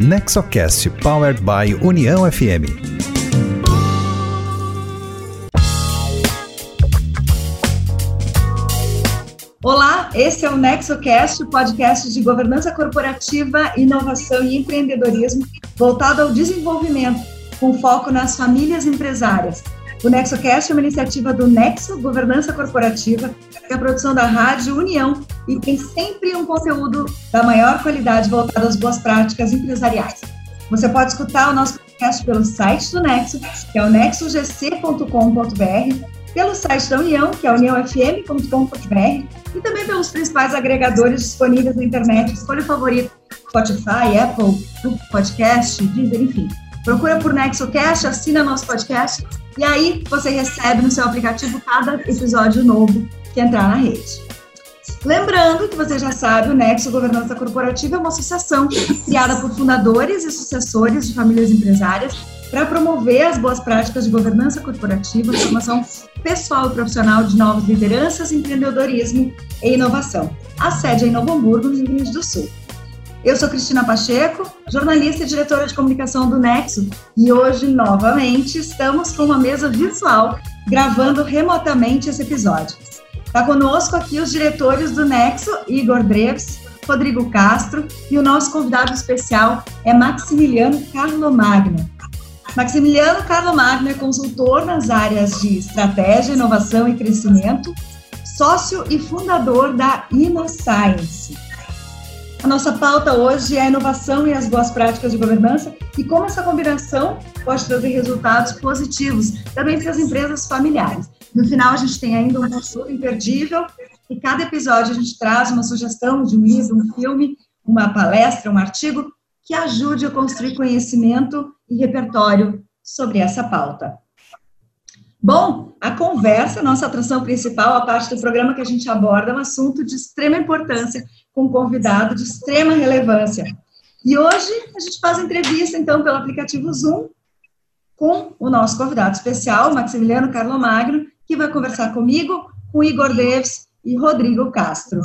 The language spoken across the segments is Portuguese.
Nexocast Powered by União FM. Olá, esse é o NexoCast, podcast de governança corporativa, inovação e empreendedorismo voltado ao desenvolvimento, com foco nas famílias empresárias. O NexoCast é uma iniciativa do Nexo Governança Corporativa, que é a produção da Rádio União e tem sempre um conteúdo da maior qualidade voltado às boas práticas empresariais. Você pode escutar o nosso podcast pelo site do Nexo, que é o nexogc.com.br, pelo site da União, que é uniãofm.com.br, e também pelos principais agregadores disponíveis na internet. Escolha o favorito: Spotify, Apple, Google Podcast, Deezer, enfim. Procura por NexoCast, assina nosso podcast e aí você recebe no seu aplicativo cada episódio novo que entrar na rede. Lembrando que você já sabe, o Nexo Governança Corporativa é uma associação criada por fundadores e sucessores de famílias empresárias para promover as boas práticas de governança corporativa, formação pessoal e profissional de novas lideranças, empreendedorismo e inovação. A sede é em Novo Hamburgo, no Rio Grande do Sul. Eu sou Cristina Pacheco, jornalista e diretora de comunicação do Nexo, e hoje, novamente, estamos com uma mesa visual gravando remotamente esse episódio. Está conosco aqui os diretores do Nexo, Igor Dreves, Rodrigo Castro, e o nosso convidado especial é Maximiliano Carlo Magno. Maximiliano Carlo Magno é consultor nas áreas de estratégia, inovação e crescimento, sócio e fundador da InnoScience a nossa pauta hoje é a inovação e as boas práticas de governança e como essa combinação pode trazer resultados positivos também para as empresas familiares. No final, a gente tem ainda um consulta imperdível e cada episódio a gente traz uma sugestão de um livro, um filme, uma palestra, um artigo que ajude a construir conhecimento e repertório sobre essa pauta. Bom, a conversa, nossa atração principal, a parte do programa que a gente aborda, é um assunto de extrema importância com um convidado de extrema relevância. E hoje a gente faz entrevista, então, pelo aplicativo Zoom, com o nosso convidado especial, Maximiliano Carlo Magno, que vai conversar comigo, com Igor Deves e Rodrigo Castro.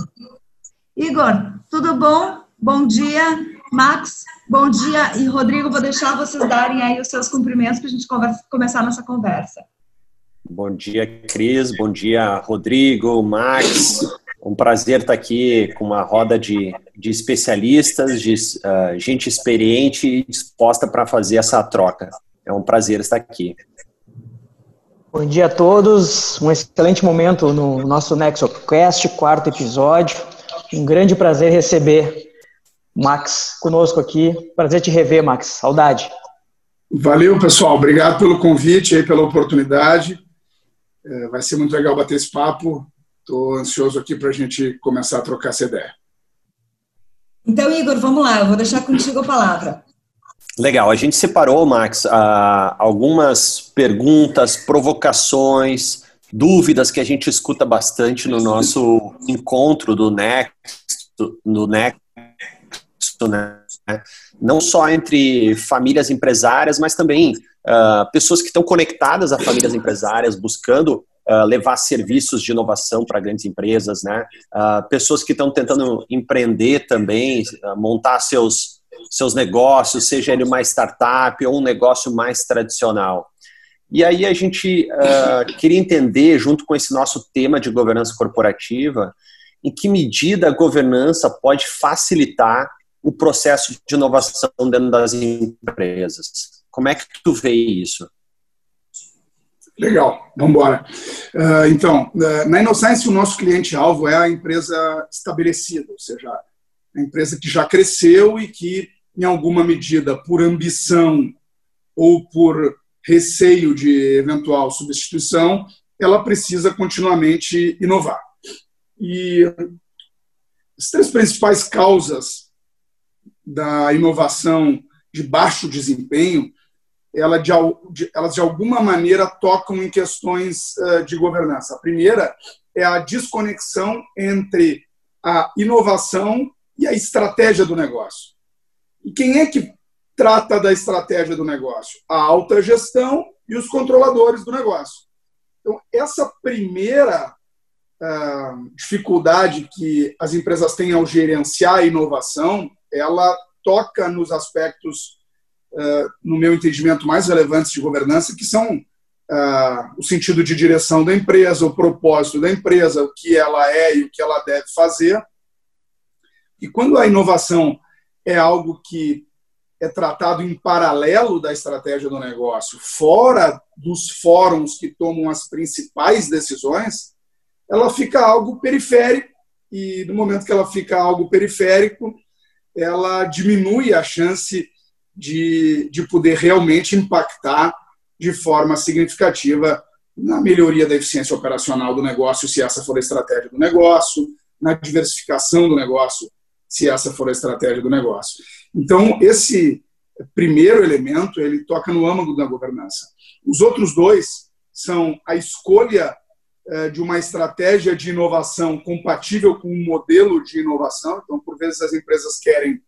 Igor, tudo bom? Bom dia, Max. Bom dia. E Rodrigo, vou deixar vocês darem aí os seus cumprimentos para a gente conversa, começar nossa conversa. Bom dia, Cris. Bom dia, Rodrigo, Max. Um prazer estar aqui com uma roda de, de especialistas, de uh, gente experiente e disposta para fazer essa troca. É um prazer estar aqui. Bom dia a todos, um excelente momento no nosso NexoCast, quarto episódio. Um grande prazer receber Max conosco aqui. Prazer te rever, Max. Saudade. Valeu, pessoal. Obrigado pelo convite e pela oportunidade. É, vai ser muito legal bater esse papo. Estou ansioso aqui para a gente começar a trocar essa ideia. Então, Igor, vamos lá, eu vou deixar contigo a palavra. Legal, a gente separou, Max, algumas perguntas, provocações, dúvidas que a gente escuta bastante no nosso encontro do Next, no Next, né? não só entre famílias empresárias, mas também uh, pessoas que estão conectadas a famílias empresárias, buscando uh, levar serviços de inovação para grandes empresas, né? Uh, pessoas que estão tentando empreender também, uh, montar seus, seus negócios, seja ele uma startup ou um negócio mais tradicional. E aí a gente queria entender, junto com esse nosso tema de governança corporativa, em que medida a governança pode facilitar o processo de inovação dentro das empresas. Como é que tu vê isso? Legal, vamos embora. Uh, então, uh, na InnoScience, o nosso cliente-alvo é a empresa estabelecida, ou seja, a empresa que já cresceu e que, em alguma medida, por ambição ou por receio de eventual substituição, ela precisa continuamente inovar. E as três principais causas da inovação de baixo desempenho ela de, elas de alguma maneira tocam em questões uh, de governança. A primeira é a desconexão entre a inovação e a estratégia do negócio. E quem é que trata da estratégia do negócio? A alta gestão e os controladores do negócio. Então, essa primeira uh, dificuldade que as empresas têm ao gerenciar a inovação, ela toca nos aspectos, no meu entendimento, mais relevantes de governança, que são uh, o sentido de direção da empresa, o propósito da empresa, o que ela é e o que ela deve fazer. E quando a inovação é algo que é tratado em paralelo da estratégia do negócio, fora dos fóruns que tomam as principais decisões, ela fica algo periférico e no momento que ela fica algo periférico, ela diminui a chance de, de poder realmente impactar de forma significativa na melhoria da eficiência operacional do negócio, se essa for a estratégia do negócio, na diversificação do negócio, se essa for a estratégia do negócio. Então, esse primeiro elemento, ele toca no âmago da governança. Os outros dois são a escolha eh, de uma estratégia de inovação compatível com um modelo de inovação. Então, por vezes, as empresas querem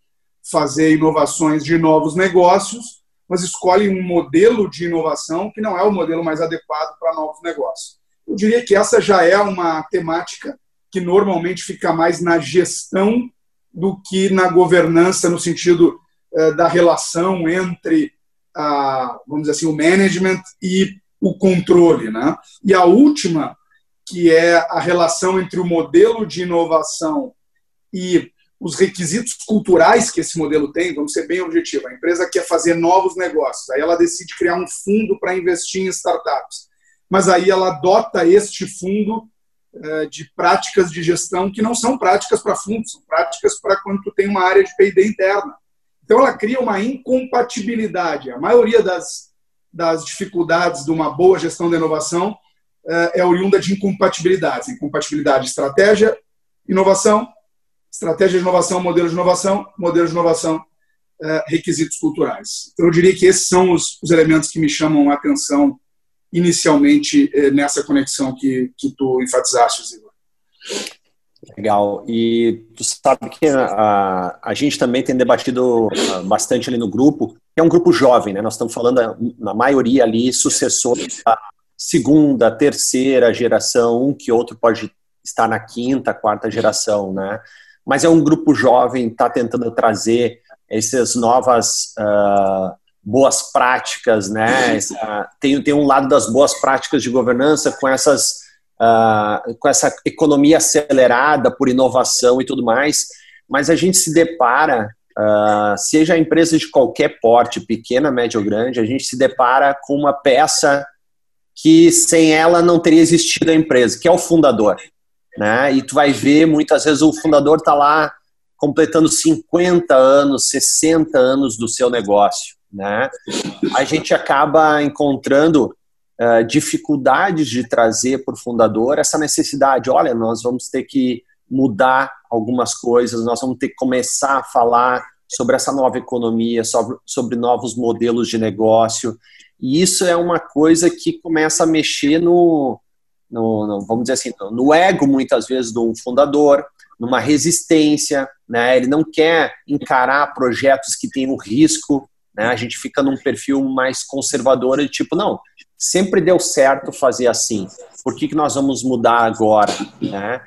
fazer inovações de novos negócios, mas escolhem um modelo de inovação que não é o modelo mais adequado para novos negócios. Eu diria que essa já é uma temática que normalmente fica mais na gestão do que na governança, no sentido eh, da relação entre, a, vamos dizer assim, o management e o controle. Né? E a última, que é a relação entre o modelo de inovação e os requisitos culturais que esse modelo tem, vamos ser bem objetivos. A empresa quer fazer novos negócios, aí ela decide criar um fundo para investir em startups. Mas aí ela adota este fundo eh, de práticas de gestão que não são práticas para fundos, são práticas para quando tu tem uma área de P&D interna. Então ela cria uma incompatibilidade. A maioria das, das dificuldades de uma boa gestão da inovação é, é oriunda de incompatibilidades. Incompatibilidade estratégia, inovação, estratégia de inovação, modelo de inovação, modelo de inovação, é, requisitos culturais. Então eu diria que esses são os, os elementos que me chamam a atenção inicialmente eh, nessa conexão que, que tu enfatizaste, Ziva. Legal. E tu sabe que a, a gente também tem debatido ah, bastante ali no grupo, que é um grupo jovem, né? Nós estamos falando, na maioria ali, sucessores da segunda, terceira geração, um que outro pode estar na quinta, quarta geração, né? Mas é um grupo jovem, está tentando trazer essas novas uh, boas práticas, né? Essa, tem, tem um lado das boas práticas de governança com essas uh, com essa economia acelerada por inovação e tudo mais, mas a gente se depara, uh, seja a empresa de qualquer porte, pequena, média ou grande, a gente se depara com uma peça que sem ela não teria existido a empresa, que é o fundador. Né? E tu vai ver, muitas vezes o fundador está lá completando 50 anos, 60 anos do seu negócio né? A gente acaba encontrando uh, dificuldades de trazer para o fundador essa necessidade. Olha, nós vamos ter que mudar algumas coisas, nós vamos ter que começar a falar sobre essa nova economia, sobre, sobre novos modelos de negócio. E isso é uma coisa que começa a mexer no, no, no, vamos dizer assim, no ego muitas vezes do fundador, numa resistência, né? Ele não quer encarar projetos que têm o risco né? A gente fica num perfil mais conservador de tipo, não, sempre deu certo fazer assim, por que, que nós vamos mudar agora? Né?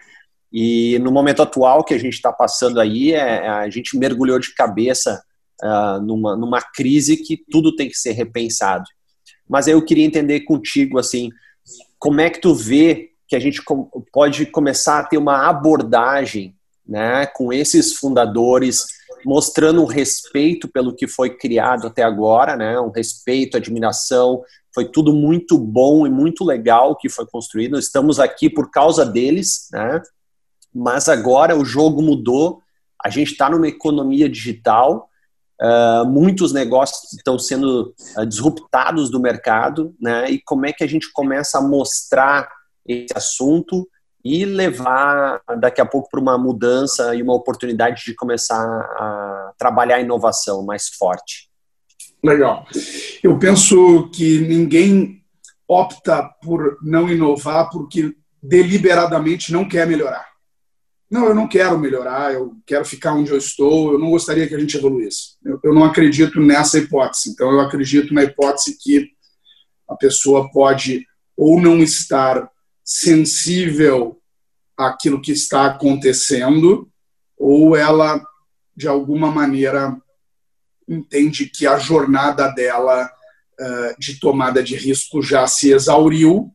E no momento atual que a gente está passando aí, é, é, a gente mergulhou de cabeça uh, numa, numa crise que tudo tem que ser repensado. Mas aí eu queria entender contigo, assim, como é que tu vê que a gente pode começar a ter uma abordagem né, com esses fundadores mostrando um respeito pelo que foi criado até agora, né? Um respeito, admiração, foi tudo muito bom e muito legal que foi construído. Estamos aqui por causa deles, né? Mas agora o jogo mudou. A gente está numa economia digital. Uh, muitos negócios estão sendo uh, disruptados do mercado, né? E como é que a gente começa a mostrar esse assunto e levar daqui a pouco para uma mudança e uma oportunidade de começar a trabalhar a inovação mais forte. Legal. Eu penso que ninguém opta por não inovar porque deliberadamente não quer melhorar. Não, eu não quero melhorar, eu quero ficar onde eu estou, eu não gostaria que a gente evoluísse. Eu, eu não acredito nessa hipótese. Então, eu acredito na hipótese que a pessoa pode ou não estar sensível àquilo que está acontecendo, ou ela, de alguma maneira, entende que a jornada dela de tomada de risco já se exauriu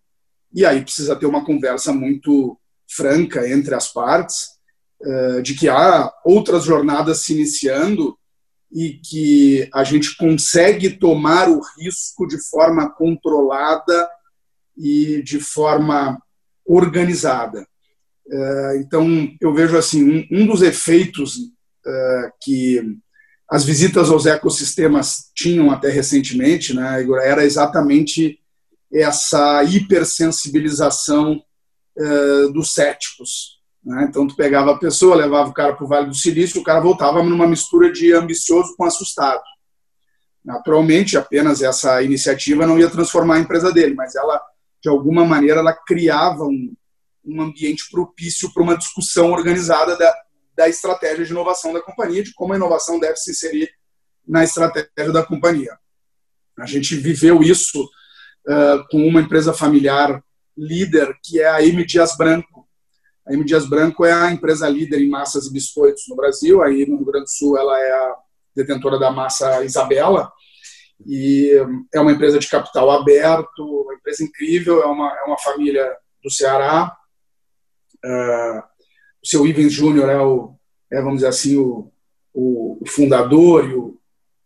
e aí precisa ter uma conversa muito franca entre as partes de que há outras jornadas se iniciando e que a gente consegue tomar o risco de forma controlada e de forma organizada. É, então, eu vejo assim, um dos efeitos é, que as visitas aos ecossistemas tinham até recentemente, né, era exatamente essa hipersensibilização é, dos céticos. Né? Então, tu pegava a pessoa, levava o cara para o Vale do Silício, o cara voltava numa mistura de ambicioso com assustado. Naturalmente, apenas essa iniciativa não ia transformar a empresa dele, mas ela, de alguma maneira, ela criava um, um ambiente propício para uma discussão organizada da, da estratégia de inovação da companhia, de como a inovação deve se inserir na estratégia da companhia. A gente viveu isso uh, com uma empresa familiar líder, que é a M. Dias Branco, a M. Dias Branco é a empresa líder em massas e biscoitos no Brasil. Aí no Rio Grande do Sul ela é a detentora da massa Isabela e é uma empresa de capital aberto, uma empresa incrível. É uma, é uma família do Ceará. Uh, o seu Ivens Júnior é o, é, vamos dizer assim, o, o, o fundador e, o,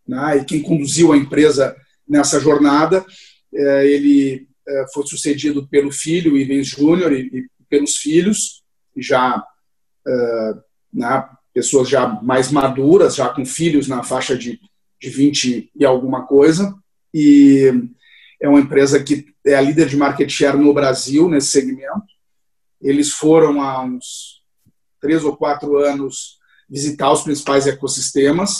né, e quem conduziu a empresa nessa jornada. É, ele foi sucedido pelo filho, Ivens Júnior, e, e pelos filhos já uh, né, pessoas já mais maduras, já com filhos na faixa de, de 20 e alguma coisa, e é uma empresa que é a líder de market share no Brasil nesse segmento. Eles foram há uns três ou quatro anos visitar os principais ecossistemas,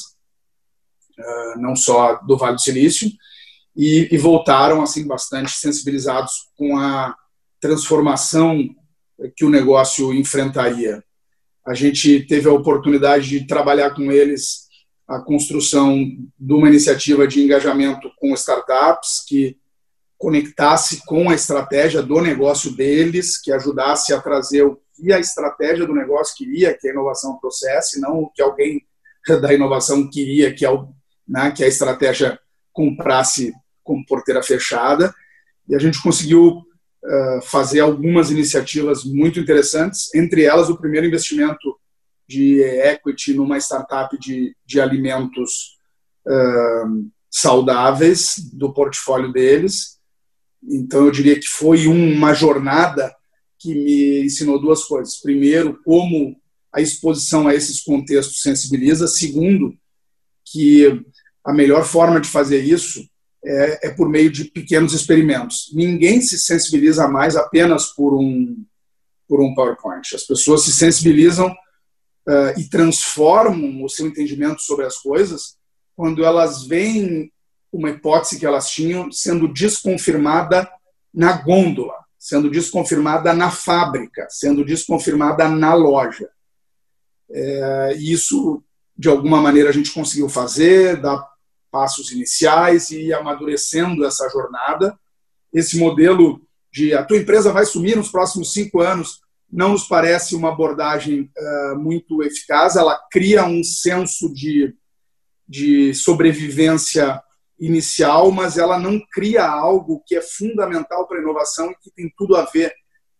uh, não só do Vale do Silício, e, e voltaram assim bastante sensibilizados com a transformação que o negócio enfrentaria. A gente teve a oportunidade de trabalhar com eles a construção de uma iniciativa de engajamento com startups que conectasse com a estratégia do negócio deles, que ajudasse a trazer o que a estratégia do negócio queria que a inovação trouxesse, não o que alguém da inovação queria que a, né, que a estratégia comprasse com porteira fechada. E a gente conseguiu eh, fazer algumas iniciativas muito interessantes, entre elas o primeiro investimento de equity numa startup de, de alimentos uh, saudáveis do portfólio deles. Então, eu diria que foi uma jornada que me ensinou duas coisas. Primeiro, como a exposição a esses contextos sensibiliza. Segundo, que a melhor forma de fazer isso é, é, por meio de pequenos experimentos. Ninguém se sensibiliza mais apenas por um, por um PowerPoint. As pessoas se sensibilizam uh, e transformam o seu entendimento sobre as coisas quando elas veem uma hipótese que elas tinham sendo desconfirmada na gôndola, sendo desconfirmada na fábrica, sendo desconfirmada na loja. É, isso, de alguma maneira, a gente conseguiu fazer, dá passos iniciais e amadurecendo essa jornada. Esse modelo de a tua empresa vai sumir nos próximos cinco anos não nos parece uma abordagem uh, muito eficaz. Ela cria um senso de, de sobrevivência inicial, mas ela não cria algo que é fundamental para a inovação e que tem tudo a ver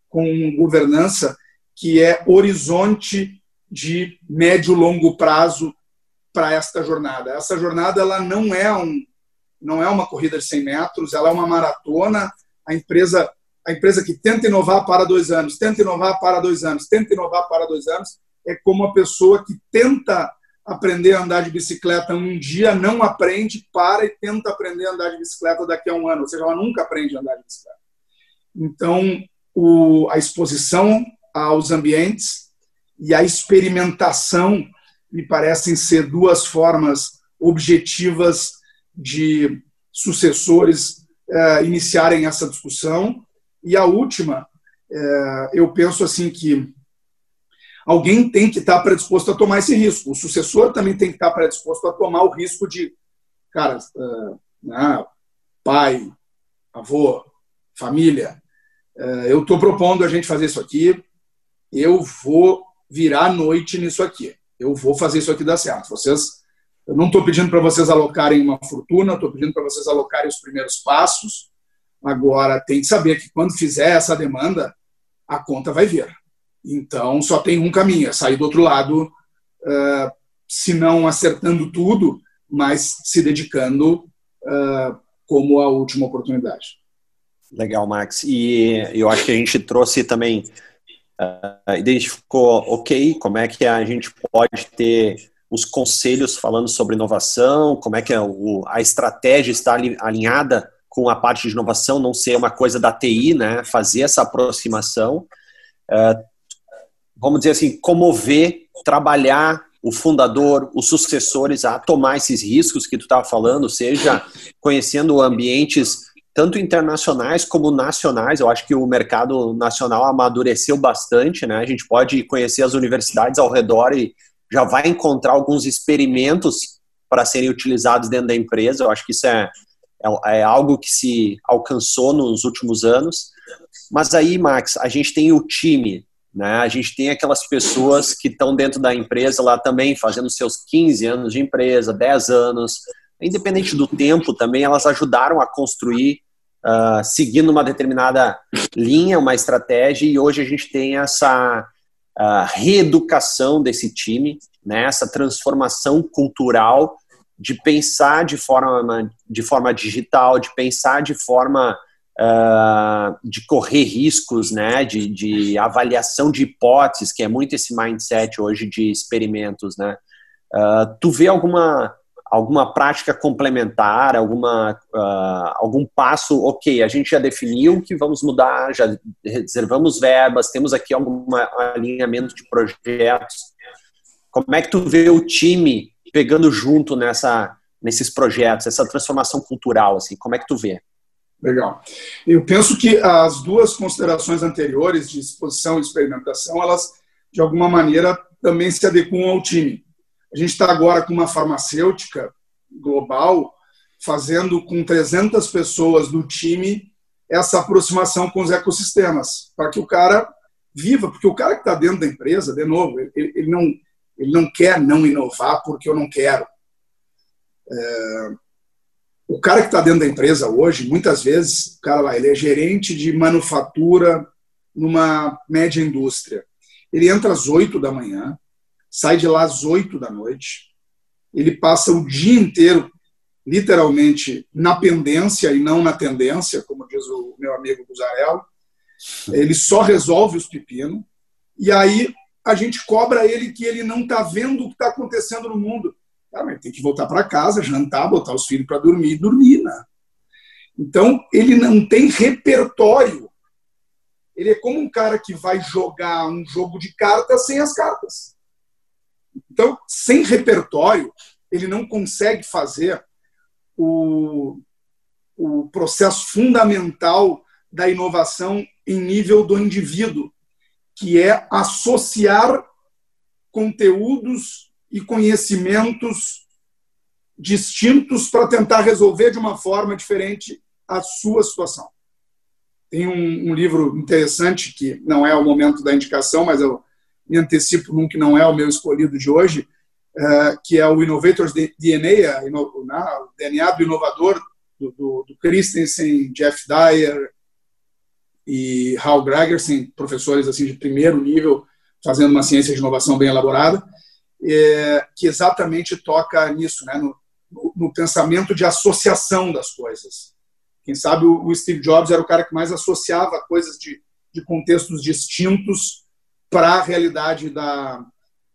com governança, que é horizonte de médio longo prazo para esta jornada. Essa jornada ela não é um não é uma corrida de 100 metros, ela é uma maratona. A empresa a empresa que tenta inovar para dois anos, tenta inovar para dois anos, tenta inovar para dois anos, é como a pessoa que tenta aprender a andar de bicicleta um dia, não aprende, para e tenta aprender a andar de bicicleta daqui a um ano. Ou seja, ela nunca aprende a andar de bicicleta. Então, o, a exposição aos ambientes e a experimentação me parecem ser duas formas objetivas de sucessores eh, iniciarem essa discussão. E a última, eh, eu penso assim que alguém tem que estar predisposto a tomar esse risco. O sucessor também tem que estar predisposto a tomar o risco de, cara, né, pai, avô, família, eu estou propondo a gente fazer isso aqui, eu vou virar noite nisso aqui eu vou fazer isso aqui dar certo. Vocês Eu não estou pedindo para vocês alocarem uma fortuna, estou pedindo para vocês alocarem os primeiros passos. Agora, tem que saber que quando fizer essa demanda, a conta vai vir. Então, só tem um caminho, é sair do outro lado, uh, se não acertando tudo, mas se dedicando uh, como a última oportunidade. Legal, Max. E eu acho que a gente trouxe também, uh, identificou, ok, como é que a gente pode ter os conselhos falando sobre inovação, como é que a, o, a estratégia está alinhada com a parte de inovação, não ser uma coisa da TI, né? Fazer essa aproximação. Uh, vamos dizer assim, comover, trabalhar o fundador, os sucessores a tomar esses riscos que tu estava falando, seja conhecendo ambientes tanto internacionais como nacionais. Eu acho que o mercado nacional amadureceu bastante, né? A gente pode conhecer as universidades ao redor e já vai encontrar alguns experimentos para serem utilizados dentro da empresa. Eu acho que isso é, é, é algo que se alcançou nos últimos anos. Mas aí, Max, a gente tem o time, né? A gente tem aquelas pessoas que estão dentro da empresa lá também, fazendo seus 15 anos de empresa, 10 anos. Independente do tempo, também elas ajudaram a construir, uh, seguindo uma determinada linha, uma estratégia, e hoje a gente tem essa uh, reeducação desse time, né? essa transformação cultural de pensar de forma, de forma digital, de pensar de forma uh, de correr riscos, né, de, de, avaliação de hipóteses, que é muito esse mindset hoje de experimentos, né. Uh, tu vê alguma alguma prática complementar, alguma uh, algum passo, ok, a gente já definiu que vamos mudar, já reservamos verbas, temos aqui algum alinhamento de projetos. Como é que tu vê o time pegando junto nessa nesses projetos, essa transformação cultural, assim, como é que tu vê? Legal. Eu penso que as duas considerações anteriores de exposição e experimentação, elas, de alguma maneira, também se adequam ao time. A gente está agora com uma farmacêutica global fazendo com 300 pessoas do time essa aproximação com os ecossistemas, para que o cara viva, porque o cara que está dentro da empresa, de novo, ele, ele, não, ele não quer não inovar porque eu não quero. É, o cara que está dentro da empresa hoje, muitas vezes, o cara lá, ele é gerente de manufatura numa média indústria. Ele entra às 8 da manhã, sai de lá às 8 da noite, ele passa o dia inteiro, literalmente, na pendência e não na tendência, como diz o meu amigo Guzarello. Ele só resolve os pepinos, e aí a gente cobra ele que ele não está vendo o que está acontecendo no mundo. Cara, mas tem que voltar para casa, jantar, botar os filhos para dormir e dormir, né? Então, ele não tem repertório. Ele é como um cara que vai jogar um jogo de cartas sem as cartas. Então, sem repertório, ele não consegue fazer o, o processo fundamental da inovação em nível do indivíduo, que é associar conteúdos e conhecimentos distintos para tentar resolver de uma forma diferente a sua situação. Tem um, um, livro interessante que não é o momento da indicação, mas eu me antecipo num que não é o meu escolhido de hoje, uh, que é o Innovators DNA, o DNA do inovador, do, do, do Christensen, Jeff Dyer e Hal Gregersen, professores assim de primeiro nível, fazendo uma ciência de inovação bem elaborada é, que exatamente toca nisso, né, no, no, pensamento de associação das coisas. Quem sabe o, o, Steve Jobs era o cara que mais associava coisas de, de contextos distintos para a realidade da,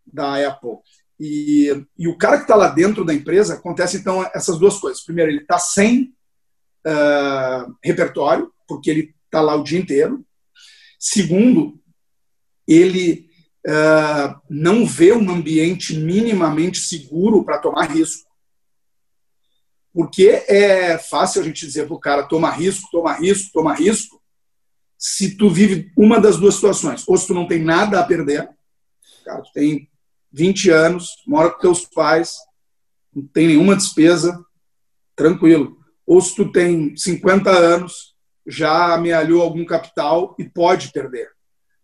da Apple. E, e o cara que está lá dentro da empresa, acontece então essas duas coisas. Primeiro, ele está sem uh, repertório, porque ele está lá o dia inteiro. Segundo, ele uh, não vê um ambiente minimamente seguro para tomar risco. Porque é fácil a gente dizer para o cara toma risco, toma risco, toma risco, se tu vive uma das duas situações. Ou se tu não tem nada a perder, cara, tu tem 20 anos, mora com teus pais, não tem nenhuma despesa, tranquilo. Ou se tu tem 50 anos, já amealhou algum capital e pode perder.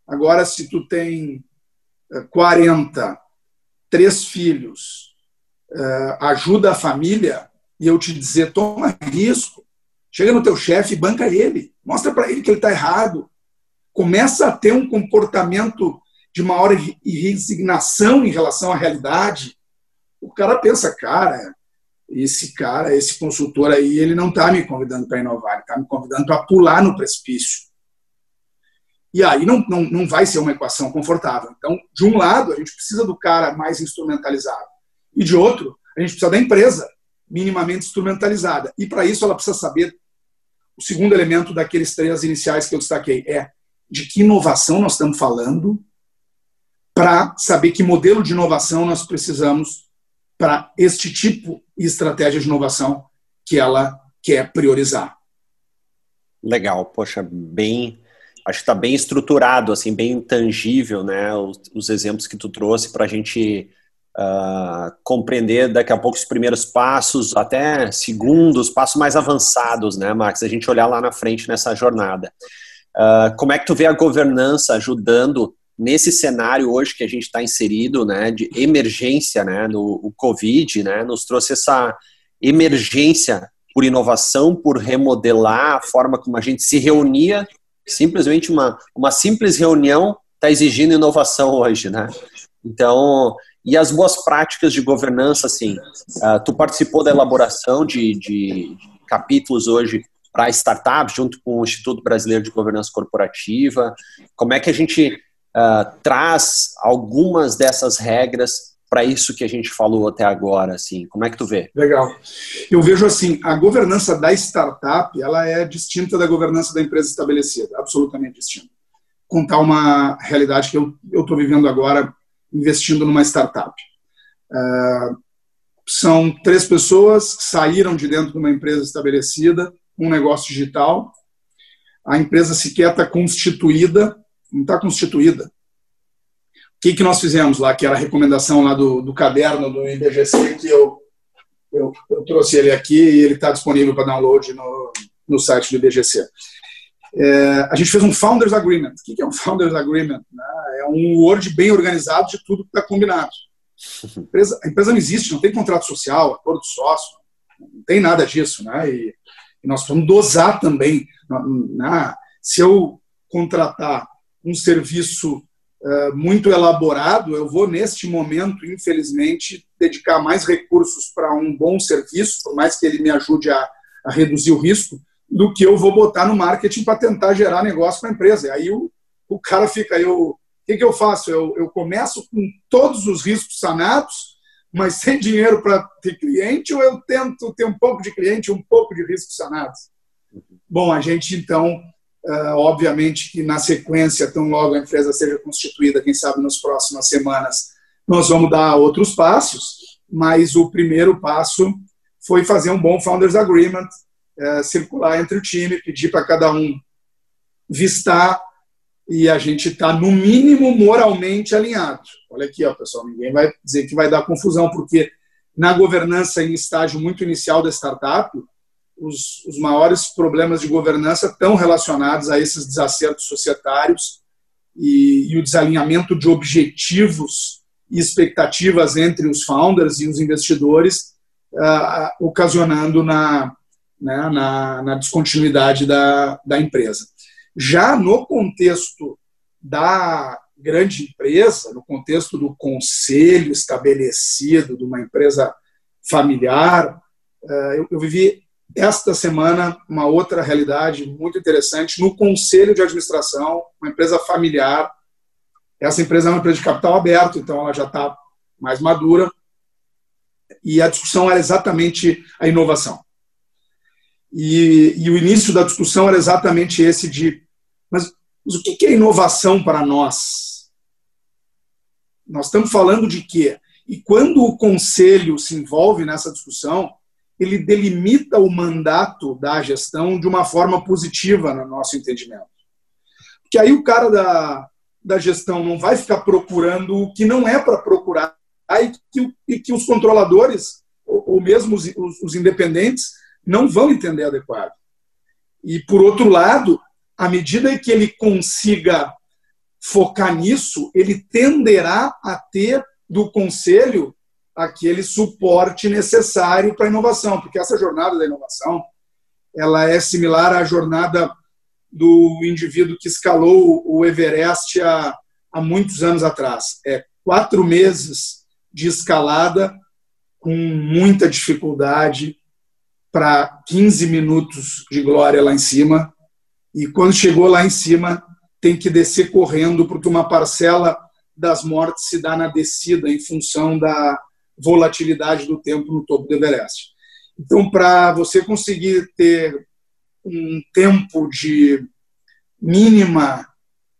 Agora, se tu tem 40, três filhos, uh, ajuda a família e eu te dizer, toma risco, chega no teu chefe e banca ele, mostra para ele que ele está errado, começa a ter um comportamento de maior resignação em relação à realidade, o cara pensa, cara, esse cara, esse consultor aí, ele não está me convidando para inovar, ele está me convidando para pular no precipício. E aí não, não, não vai ser uma equação confortável. Então, de um lado, a gente precisa do cara mais instrumentalizado. E de outro, a gente precisa da empresa minimamente instrumentalizada. E para isso ela precisa saber o segundo elemento daqueles três iniciais que eu destaquei é de que inovação nós estamos falando para saber que modelo de inovação nós precisamos para este tipo de estratégia de inovação que ela quer priorizar. Legal, poxa, bem, acho que está bem estruturado, assim, bem tangível, né? Os, os exemplos que tu trouxe para a gente uh, compreender daqui a pouco os primeiros passos, até segundos, passos mais avançados, né, Max? A gente olhar lá na frente nessa jornada. Uh, como é que tu vê a governança ajudando nesse cenário hoje que a gente está inserido, né, de emergência, né, no o Covid, né, nos trouxe essa emergência por inovação, por remodelar a forma como a gente se reunia, simplesmente uma, uma simples reunião está exigindo inovação hoje, né? Então, e as boas práticas de governança, assim, uh, tu participou da elaboração de, de capítulos hoje para startups, junto com o Instituto Brasileiro de Governança Corporativa. Como é que a gente uh, traz algumas dessas regras para isso que a gente falou até agora, assim? Como é que tu vê? Legal. Eu vejo assim, a governança da startup, ela é distinta da governança da empresa estabelecida, absolutamente distinta. Contar uma realidade que eu estou vivendo agora, investindo numa startup. Uh, são três pessoas que saíram de dentro de uma empresa estabelecida, um negócio digital. A empresa sequer está constituída, não está constituída. O que, que nós fizemos lá, que era a recomendação lá do, do caderno do IBGC, que eu, eu, eu trouxe ele aqui e ele está disponível para download no, no site do IBGC. É, a gente fez um Founders Agreement. O que é um Founders Agreement? É um Word bem organizado de tudo que está combinado. A empresa, a empresa, não existe, não tem contrato social, acordo de sócio, não tem nada disso. Né? E, e nós vamos dosar também. Né? Se eu contratar um serviço uh, muito elaborado, eu vou, neste momento, infelizmente, dedicar mais recursos para um bom serviço, por mais que ele me ajude a, a reduzir o risco, do que eu vou botar no marketing para tentar gerar negócio para a empresa. E aí o, o cara fica, eu, o que, que eu faço? Eu, eu começo com todos os riscos sanados, mas sem dinheiro para ter cliente, ou eu tento ter um pouco de cliente um pouco de riscos sanados? Bom, a gente então Uh, obviamente que na sequência, tão logo a empresa seja constituída, quem sabe nas próximas semanas, nós vamos dar outros passos, mas o primeiro passo foi fazer um bom Founders Agreement, uh, circular entre o time, pedir para cada um vistar e a gente está, no mínimo, moralmente alinhado. Olha aqui, ó, pessoal, ninguém vai dizer que vai dar confusão, porque na governança em estágio muito inicial da startup, os, os maiores problemas de governança estão relacionados a esses desacertos societários e, e o desalinhamento de objetivos e expectativas entre os founders e os investidores, uh, ocasionando na, né, na, na, descontinuidade da, da empresa. Já no contexto da grande empresa, no contexto do conselho estabelecido de uma empresa familiar, uh, eu, eu vivi esta semana, uma outra realidade muito interessante, no conselho de administração, uma empresa familiar. Essa empresa é uma empresa de capital aberto, então ela já está mais madura. E a discussão era exatamente a inovação. E, e, o início da discussão era exatamente esse de, mas, mas o que é inovação para nós? Nós estamos falando de quê? E quando o conselho se envolve nessa discussão, ele delimita o mandato da gestão de uma forma positiva no nosso entendimento. Porque aí o cara da, da gestão não vai ficar procurando o que não é para procurar e que, e que os controladores, ou, ou mesmo os, os, os independentes, não vão entender adequado. E, por outro lado, à medida que ele consiga focar nisso, ele tenderá a ter do conselho aquele suporte necessário para a inovação, porque essa jornada da inovação ela é similar à jornada do indivíduo que escalou o Everest há, há muitos anos atrás. É quatro meses de escalada com muita dificuldade para 15 minutos de glória lá em cima. E quando chegou lá em cima, tem que descer correndo, porque uma parcela das mortes se dá na descida em função da volatilidade do tempo no topo do Everest. Então, para você conseguir ter um tempo de mínima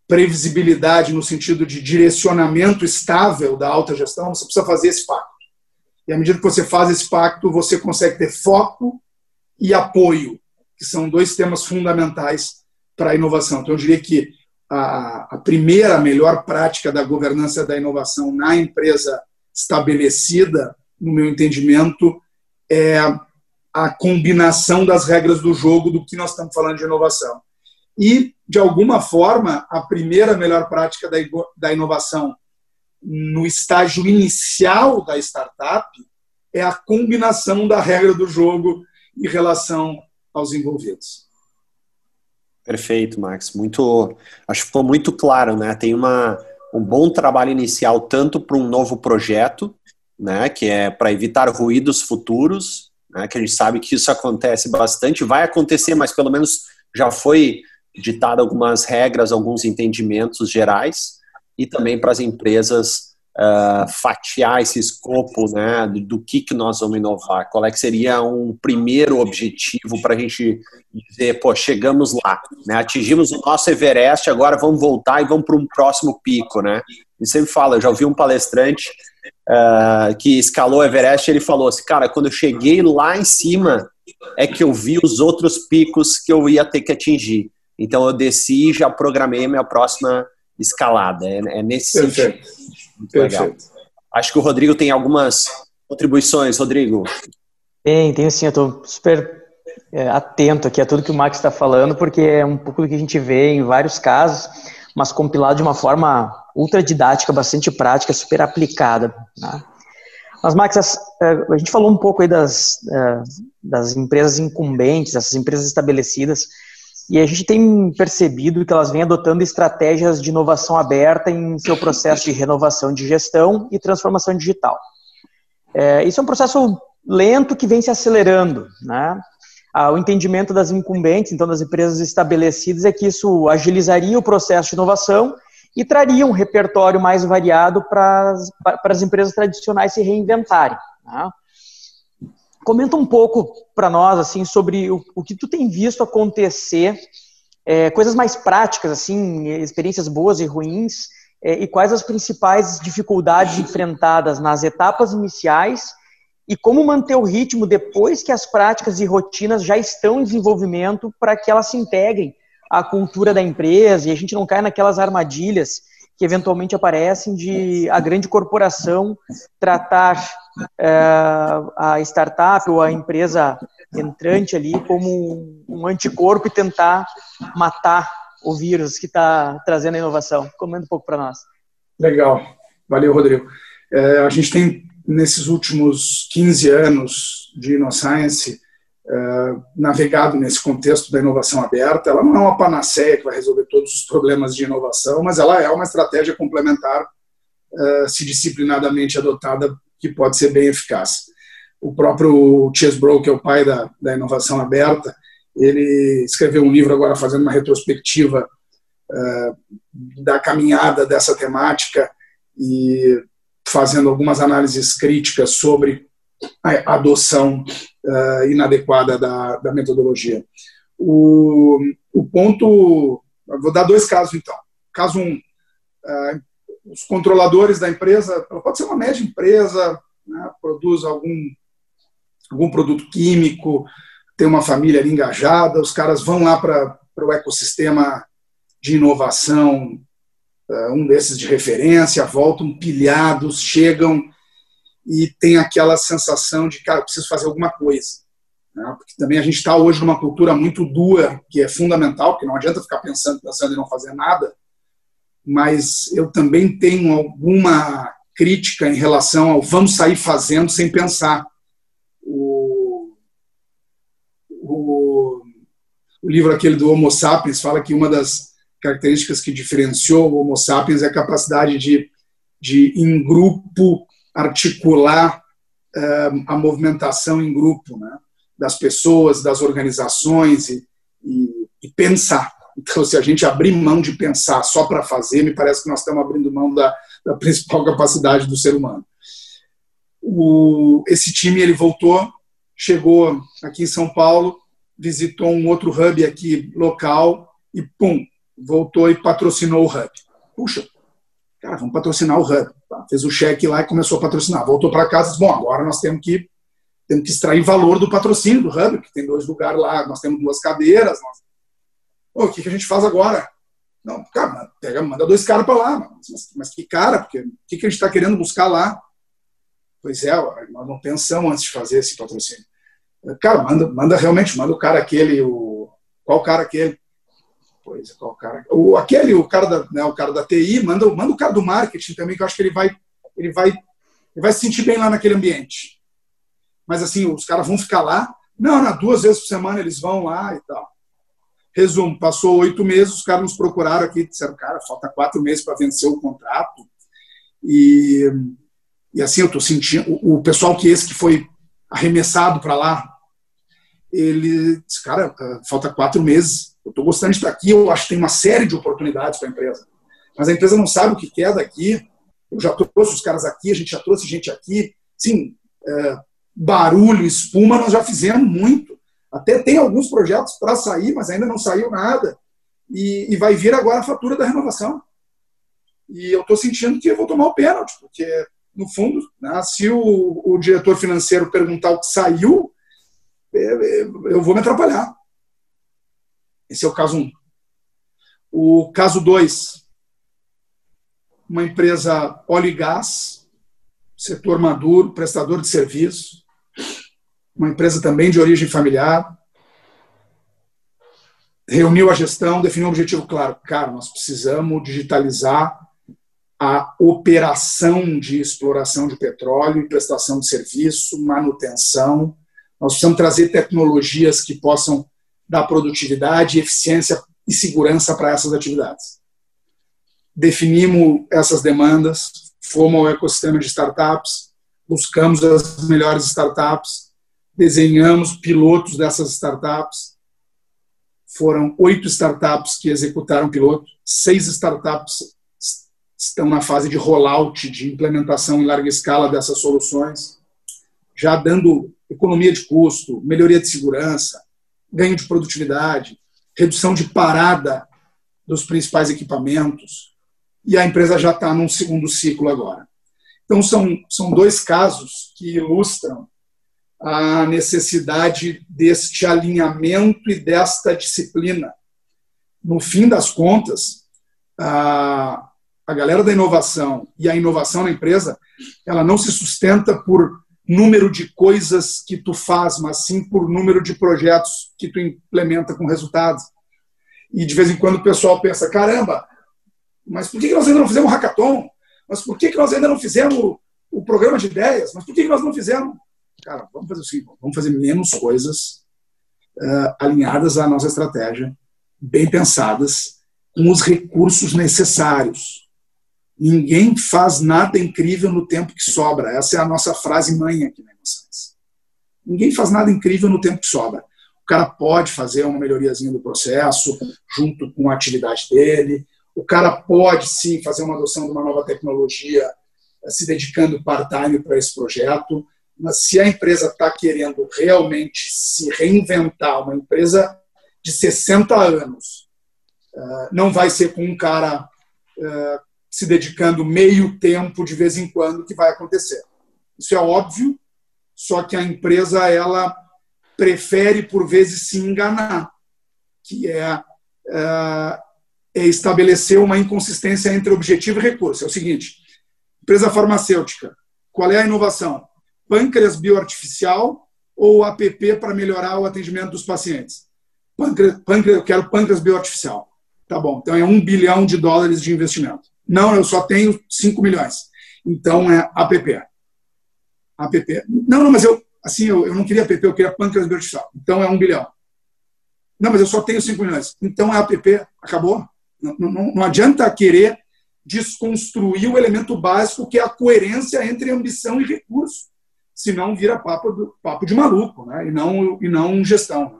previsibilidade no sentido de direcionamento estável da alta gestão, você precisa fazer esse pacto. E à medida que você faz esse pacto, você consegue ter foco e apoio, que são dois temas fundamentais para a inovação. Então, eu diria que a, a primeira melhor prática da governança da inovação na empresa estabelecida, no meu entendimento, é a combinação das regras do jogo do que nós estamos falando de inovação. E, de alguma forma, a primeira melhor prática da inovação no estágio inicial da startup é a combinação da regra do jogo em relação aos envolvidos. Perfeito, Max. Muito, acho que ficou muito claro, né? Tem uma, um bom trabalho inicial tanto para um novo projeto, né, que é para evitar ruídos futuros, né, que a gente sabe que isso acontece bastante, vai acontecer, mas pelo menos já foi ditado algumas regras, alguns entendimentos gerais, e também para as empresas uh, fatiar esse escopo né, do, que, que nós vamos inovar, qual é que seria um primeiro objetivo para a gente dizer, pô, chegamos lá, né, atingimos o nosso Everest, agora vamos voltar e vamos para um próximo pico, né? E sempre fala, eu já ouvi um palestrante uh, que escalou o Everest, ele falou assim, cara, quando eu cheguei lá em cima, é que eu vi os outros picos que eu ia ter que atingir. Então eu desci e já programei minha próxima escalada. É, é nesse Perfeito. sentido. Muito Perfeito. legal. Acho que o Rodrigo tem algumas contribuições. Rodrigo. Tem, tem sim. Eu estou super é, atento aqui a tudo que o Max está falando, porque é um pouco do que a gente vê em vários casos, mas compilado de uma forma ultra didática, bastante prática, super aplicada. Né? Mas, Max, é, a gente falou um pouco aí das, é, das empresas incumbentes, essas empresas estabelecidas, e a gente tem percebido que elas vêm adotando estratégias de inovação aberta em seu processo de renovação de gestão e transformação digital. É, isso é um processo lento que vem se acelerando. Né? Ah, o entendimento das incumbentes, então das empresas estabelecidas, é que isso agilizaria o processo de inovação e traria um repertório mais variado para as empresas tradicionais se reinventarem. Né? Comenta um pouco para nós assim sobre o, o, que tu tem visto acontecer, é, coisas mais práticas, assim, experiências boas e ruins, é, e quais as principais dificuldades enfrentadas nas etapas iniciais e como manter o ritmo depois que as práticas e rotinas já estão em desenvolvimento para que elas se integrem à cultura da empresa e a gente não caia naquelas armadilhas que eventualmente aparecem de a grande corporação tratar a startup ou a empresa entrante ali como um anticorpo e tentar matar o vírus que está trazendo a inovação. Comenta um pouco para nós. Legal. Valeu, Rodrigo. É, a gente tem, nesses últimos 15 anos de InnoScience, é, navegado nesse contexto da inovação aberta. Ela não é uma panaceia que vai resolver todos os problemas de inovação, mas ela é uma estratégia complementar, é, se disciplinadamente adotada, que pode ser bem eficaz. O próprio Chesbrough, que é o pai da, da inovação aberta, ele escreveu um livro agora fazendo uma retrospectiva é, da caminhada dessa temática e fazendo algumas análises críticas sobre a adoção uh, inadequada da, da metodologia. O, o ponto. Vou dar dois casos, então. Caso um, uh, os controladores da empresa, ela pode ser uma média empresa, né, produz algum, algum produto químico, tem uma família ali engajada, os caras vão lá para o ecossistema de inovação, uh, um desses de referência, voltam pilhados, chegam e tem aquela sensação de, cara, preciso fazer alguma coisa. Né? Porque também a gente está hoje numa cultura muito dura, que é fundamental, porque não adianta ficar pensando, pensando e não fazer nada, mas eu também tenho alguma crítica em relação ao vamos sair fazendo sem pensar. O, o, o livro aquele do Homo sapiens fala que uma das características que diferenciou o Homo sapiens é a capacidade de, de em grupo, articular uh, a movimentação em grupo, né? das pessoas, das organizações e, e, e, pensar. Então, se a gente abrir mão de pensar só para fazer, me parece que nós estamos abrindo mão da, da principal capacidade do ser humano. O, esse time ele voltou, chegou aqui em São Paulo, visitou um outro hub aqui local e pum, voltou e patrocinou o hub. Puxa, cara, vamos patrocinar o hub. Fez o cheque lá e começou a patrocinar. Voltou para casa bom, agora nós temos que temos que extrair valor do patrocínio do Hub, que tem dois lugares lá, nós temos duas cadeiras. Nós... O que, que a gente faz agora? Não, cara, pega, manda dois caras para lá. Mas, mas, que cara? Porque o que, que a gente está querendo buscar lá? Pois é, nós não pensamos antes de fazer esse patrocínio. Cara, manda, manda realmente, manda o cara aquele, o qual cara aquele? Pois é, qual cara? O aquele, o cara da, né, o cara da TI, manda, manda o cara do marketing também, que eu acho que ele vai, ele vai, ele vai se sentir bem lá naquele ambiente mas assim, os caras vão ficar lá. Não, não, duas vezes por semana eles vão lá e tal. Resumo, passou oito meses, os caras nos procuraram aqui, disseram, cara, falta quatro meses para vencer o contrato. E, e assim, eu estou sentindo, o, o, pessoal que esse que foi arremessado para lá, ele disse, cara, ah, falta quatro meses, eu estou gostando de estar aqui, eu acho que tem uma série de oportunidades para a empresa. Mas a empresa não sabe o que quer daqui. Eu já trouxe os caras aqui, a gente já trouxe gente aqui. Sim, é, barulho, espuma, nós já fizemos muito. Até tem alguns projetos para sair, mas ainda não saiu nada. E, e, vai vir agora a fatura da renovação. E eu estou sentindo que eu vou tomar o pênalti, porque, no fundo, né, se o, o, diretor financeiro perguntar o que saiu, é, é, eu vou me atrapalhar. Esse é o caso 1. Um. O caso 2, uma empresa óleo e gás, setor maduro, prestador de serviço, uma empresa também de origem familiar, reuniu a gestão, definiu um objetivo claro. Cara, nós precisamos digitalizar a operação de exploração de petróleo, prestação de serviço, manutenção. Nós precisamos trazer tecnologias que possam dar produtividade, eficiência e segurança para essas atividades. Definimos essas demandas, fomos ao ecossistema de startups, buscamos as melhores startups, desenhamos pilotos dessas startups. Foram oito startups que executaram piloto, seis startups estão na fase de rollout, de implementação em larga escala dessas soluções, já dando economia de custo, melhoria de segurança, ganho de produtividade, redução de parada dos principais equipamentos, e a empresa já está num segundo ciclo agora. Então, são, são dois casos que ilustram a necessidade deste alinhamento e desta disciplina. No fim das contas, a, a galera da inovação e a inovação na empresa, ela não se sustenta por número de coisas que tu faz, mas sim por número de projetos que tu implementa com resultados. E de vez em quando o pessoal pensa, caramba, mas por que nós ainda não fizemos hackathon? Mas por que nós ainda não fizemos o programa de ideias? Mas por que nós não fizemos cara, vamos fazer o seguinte, vamos fazer menos coisas uh, alinhadas à nossa estratégia, bem pensadas, com os recursos necessários. Ninguém faz nada incrível no tempo que sobra. Essa é a nossa frase mãe aqui na Emoções. Ninguém faz nada incrível no tempo que sobra. O cara pode fazer uma melhoriazinha do processo junto com a atividade dele. O cara pode sim fazer uma adoção de uma nova tecnologia se dedicando part-time para esse projeto se a empresa está querendo realmente se reinventar, uma empresa de 60 anos, eh, não vai ser com um cara eh, se dedicando meio tempo de vez em quando que vai acontecer. Isso é óbvio, só que a empresa ela prefere por vezes se enganar, que é, é, é estabelecer uma inconsistência entre objetivo e recurso. É o seguinte: empresa farmacêutica, qual é a inovação? Pâncreas bioartificial ou app para melhorar o atendimento dos pacientes? Pâncreas, pâncreas, eu quero pâncreas bioartificial. Tá bom, então é um bilhão de dólares de investimento. Não, eu só tenho 5 milhões. Então é app. App. Não, não, mas eu, assim, eu, eu não queria app, eu queria pâncreas vertical. Então é um bilhão. Não, mas eu só tenho 5 milhões. Então é app, acabou. Não, não, não adianta querer desconstruir o elemento básico que é a coerência entre ambição e recurso. Senão vira papo, do, papo de maluco, né? e, não, e não gestão. Né?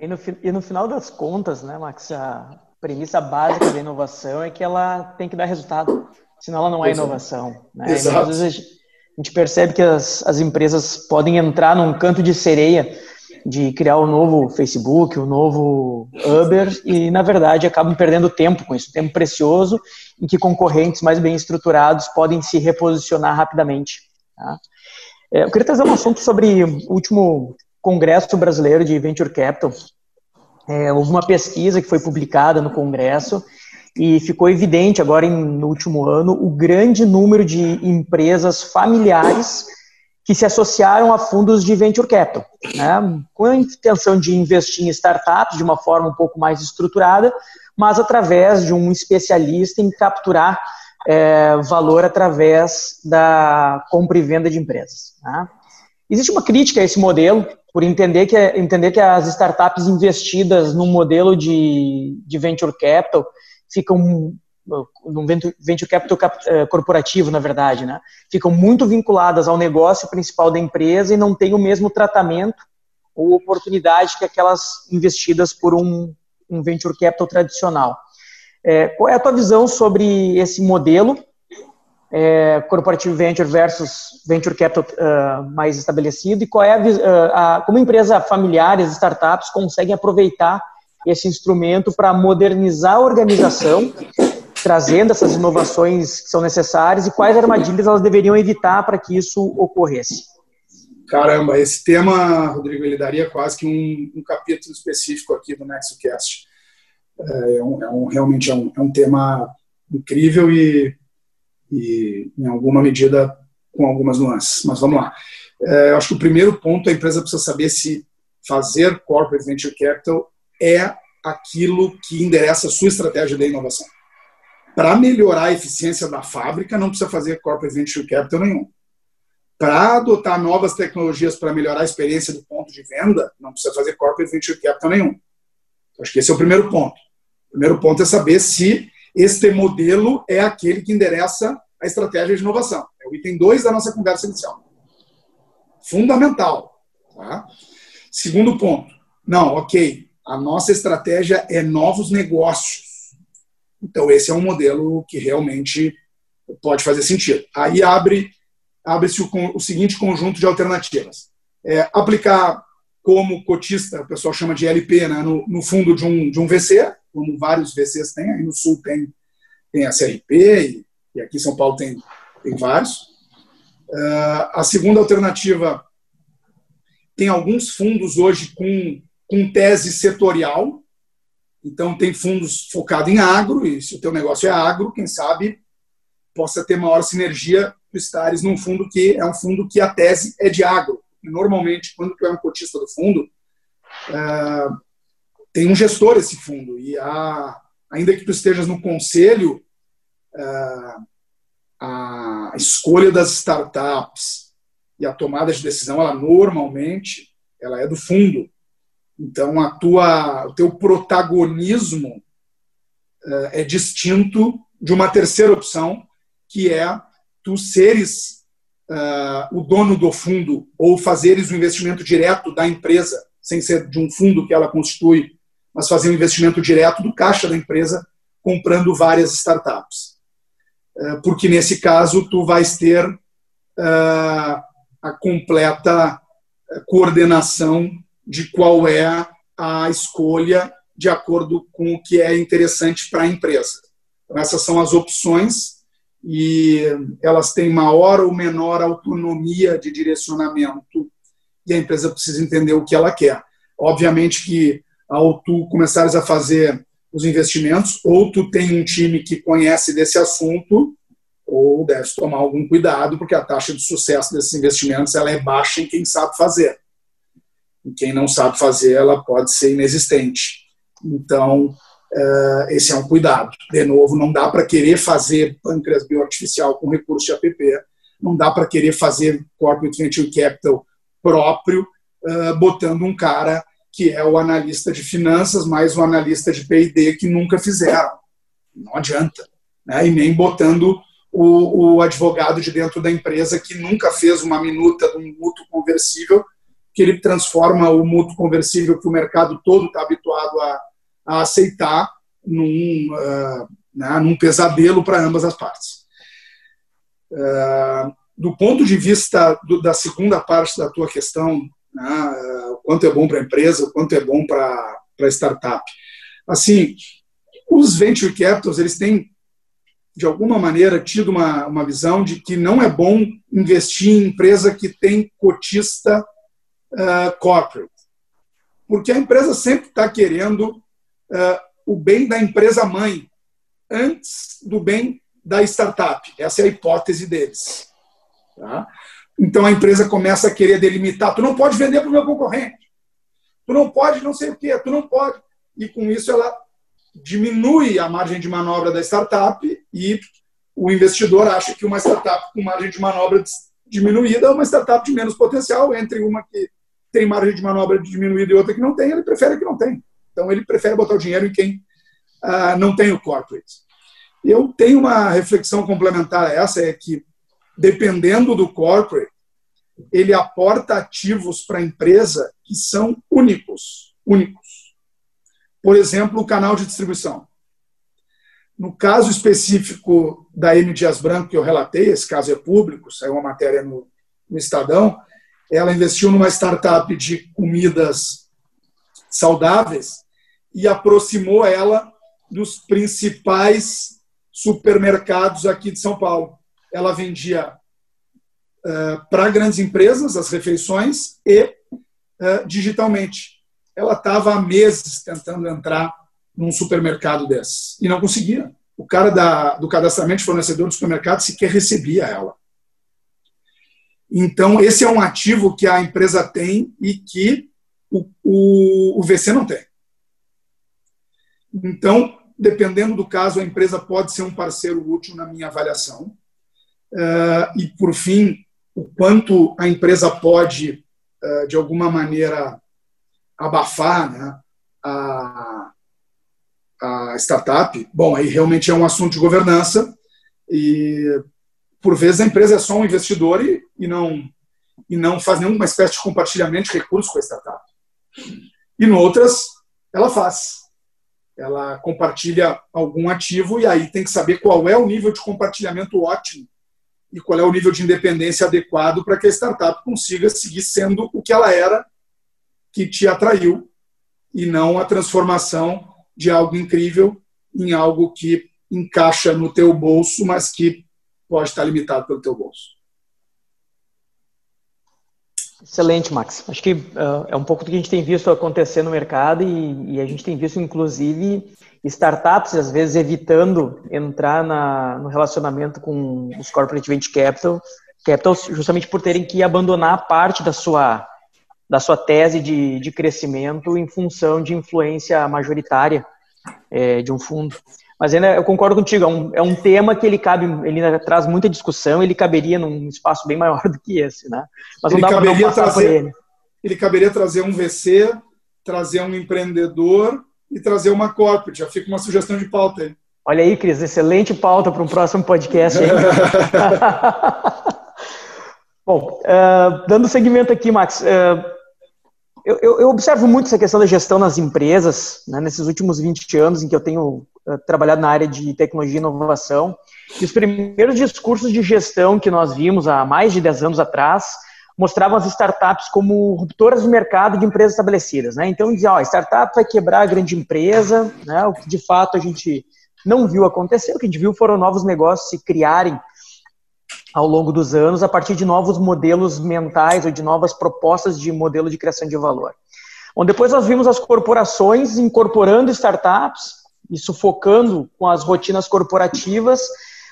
E no, e no final das contas, né, Max, a premissa básica da inovação é que ela tem que dar resultado, senão ela não é inovação. Né? Exato. Às vezes a gente percebe que as, as empresas podem entrar num canto de sereia de criar o um novo Facebook, o um novo Uber, e na verdade acabam perdendo tempo com isso, tempo precioso, em que concorrentes mais bem estruturados podem se reposicionar rapidamente. Tá? É, eu queria trazer um assunto sobre o último Congresso Brasileiro de Venture Capital. É, houve uma pesquisa que foi publicada no Congresso e ficou evidente agora em, no último ano o grande número de empresas familiares que se associaram a fundos de venture capital, né, com a intenção de investir em startups de uma forma um pouco mais estruturada, mas através de um especialista em capturar é, valor através da compra e venda de empresas. Né. Existe uma crítica a esse modelo, por entender que, entender que as startups investidas no modelo de, de venture capital ficam num venture capital eh, corporativo, na verdade, né? Ficam muito vinculadas ao negócio principal da empresa e não têm o mesmo tratamento ou oportunidade que aquelas investidas por um, um venture capital tradicional. É, qual é a tua visão sobre esse modelo é, corporativo venture versus venture capital uh, mais estabelecido e qual é a, a como empresa familiares, startups conseguem aproveitar esse instrumento para modernizar a organização trazendo essas inovações que são necessárias e quais armadilhas elas deveriam evitar para que isso ocorresse? Caramba, esse tema, Rodrigo, ele daria quase que um, um capítulo específico aqui do NexoCast. É, é, um, é um, realmente é um, é um tema incrível e, e, em alguma medida, com algumas nuances. Mas vamos lá. É, eu acho que o primeiro ponto, a empresa precisa saber se fazer corporate venture capital é aquilo que endereça a sua estratégia de inovação para melhorar a eficiência da fábrica, não precisa fazer corporate venture capital nenhum. Para adotar novas tecnologias para melhorar a experiência do ponto de venda, não precisa fazer corporate venture capital nenhum. Acho que esse é o primeiro ponto. Primeiro ponto é saber se este modelo é aquele que endereça a estratégia de inovação. É o item 2 da nossa conversa inicial. Fundamental. Tá? Segundo ponto. Não, ok. A nossa estratégia é novos negócios. Então, esse é um modelo que realmente pode fazer sentido. Aí abre abre-se o, o, seguinte conjunto de alternativas. É, aplicar como cotista, o pessoal chama de LP, né, no, no, fundo de um, de um VC, como vários VCs têm, aí no Sul tem, tem a CRP, e, e aqui em São Paulo tem, tem vários. Uh, a segunda alternativa, tem alguns fundos hoje com, com tese setorial, então, tem fundos focados em agro, e se o teu negócio é agro, quem sabe possa ter maior sinergia tu estares num fundo que é um fundo que a tese é de agro. Normalmente, quando tu é um cotista do fundo, uh, tem um gestor esse fundo. E a, ainda que tu estejas no conselho, uh, a escolha das startups e a tomada de decisão, ela normalmente ela é do fundo. Então, a tua, o teu protagonismo uh, é distinto de uma terceira opção, que é tu seres uh, o dono do fundo ou fazeres o investimento direto da empresa, sem ser de um fundo que ela constitui, mas fazer um investimento direto do caixa da empresa, comprando várias startups. Uh, porque nesse caso tu vais ter a completa coordenação de qual é a escolha de acordo com o que é interessante para a empresa. Então, essas são as opções e elas têm maior ou menor autonomia de direcionamento e a empresa precisa entender o que ela quer. Obviamente que ao tu começares a fazer os investimentos, ou tu tem um time que conhece desse assunto, ou deve tomar algum cuidado, porque a taxa de sucesso desses investimentos ela é baixa em quem sabe fazer. E quem não sabe fazer, ela pode ser inexistente. Então, Uh, esse é um cuidado. De novo, não dá para querer fazer pâncreas bioartificial com recurso de APP, não dá para querer fazer corporate venture capital próprio, uh, botando um cara que é o analista de finanças mais o analista de P&D que nunca fizeram. Não adianta. Né? E nem botando o, o, advogado de dentro da empresa que nunca fez uma minuta de um mútuo conversível, que ele transforma o mútuo conversível que o mercado todo está habituado a, a, aceitar num, uh, né, num pesadelo para ambas as partes. Uh, do ponto de vista do, da segunda parte da tua questão, né, o quanto é bom para a empresa, o quanto é bom para a startup. Assim, os venture capitals, eles têm de alguma maneira, tido uma, uma visão de que não é bom investir em empresa que tem cotista uh, corporate. Porque a empresa sempre está querendo uh, o bem da empresa mãe antes do bem da startup. Essa é a hipótese deles. Tá? Então a empresa começa a querer delimitar. Tu não pode vender para o meu concorrente. Tu não pode não sei o quê. Tu não pode. E com isso ela diminui a margem de manobra da startup e o investidor acha que uma startup com margem de manobra diminuída é uma startup de menos potencial, entre uma que tem margem de manobra diminuída e outra que não tem, ele prefere que não tem. Então, ele prefere botar o dinheiro em quem uh, não tem o corporate. Eu tenho uma reflexão complementar a essa, é que, dependendo do corporate, ele aporta ativos para a empresa que são únicos. Únicos. Por exemplo, o canal de distribuição. No caso específico da M. Dias Branco, que eu relatei, esse caso é público, saiu uma matéria no, no Estadão, ela investiu numa startup de comidas saudáveis e aproximou ela dos principais supermercados aqui de São Paulo. Ela vendia uh, para grandes empresas as refeições e uh, digitalmente ela estava há meses tentando entrar num supermercado desses e não conseguia. O cara da, do cadastramento de fornecedor do supermercado sequer recebia ela. Então, esse é um ativo que a empresa tem e que o, o, o VC não tem. Então, dependendo do caso, a empresa pode ser um parceiro útil na minha avaliação. Uh, e, por fim, o quanto a empresa pode, uh, de alguma maneira, abafar né, a, a startup, bom, aí realmente é um assunto de governança e, por vezes, a empresa é só um investidor e, e, não, e não faz nenhuma espécie de compartilhamento de recursos com a startup. E, em outras, ela faz. Ela compartilha algum ativo e aí tem que saber qual é o nível de compartilhamento ótimo e qual é o nível de independência adequado para que a startup consiga seguir sendo o que ela era que te atraiu e não a transformação de algo incrível em algo que encaixa no teu bolso, mas que pode estar limitado pelo teu bolso. Excelente, Max. Acho que uh, é um pouco do que a gente tem visto acontecer no mercado e, e a gente tem visto, inclusive, startups, às vezes, evitando entrar na, no relacionamento com os corporate venture capital, capitals, justamente por terem que abandonar parte da sua da sua tese de, de crescimento em função de influência majoritária é, de um fundo. Mas ainda eu concordo contigo, é um, é um tema que ele cabe, ele traz muita discussão, ele caberia num espaço bem maior do que esse, né? Mas não ele dá para não passar trazer, por ele. Ele caberia trazer um VC, trazer um empreendedor e trazer uma corporate. Já fica uma sugestão de pauta aí. Olha aí, Cris, excelente pauta para um próximo podcast. Bom, uh, dando seguimento aqui, Max, uh, eu, eu, eu, observo muito essa questão da gestão nas empresas, né, nesses últimos 20 anos em que eu tenho uh, trabalhado na área de tecnologia e inovação. E os primeiros discursos de gestão que nós vimos há mais de 10 anos atrás mostravam as startups como ruptoras de mercado de empresas estabelecidas. Né? Então, dizia, ó, a startup vai quebrar a grande empresa, né? o que de fato a gente não viu acontecer, o que a gente viu foram novos negócios se criarem ao longo dos anos a partir de novos modelos mentais ou de novas propostas de modelo de criação de valor. Bom, depois nós vimos as corporações incorporando startups e sufocando com as rotinas corporativas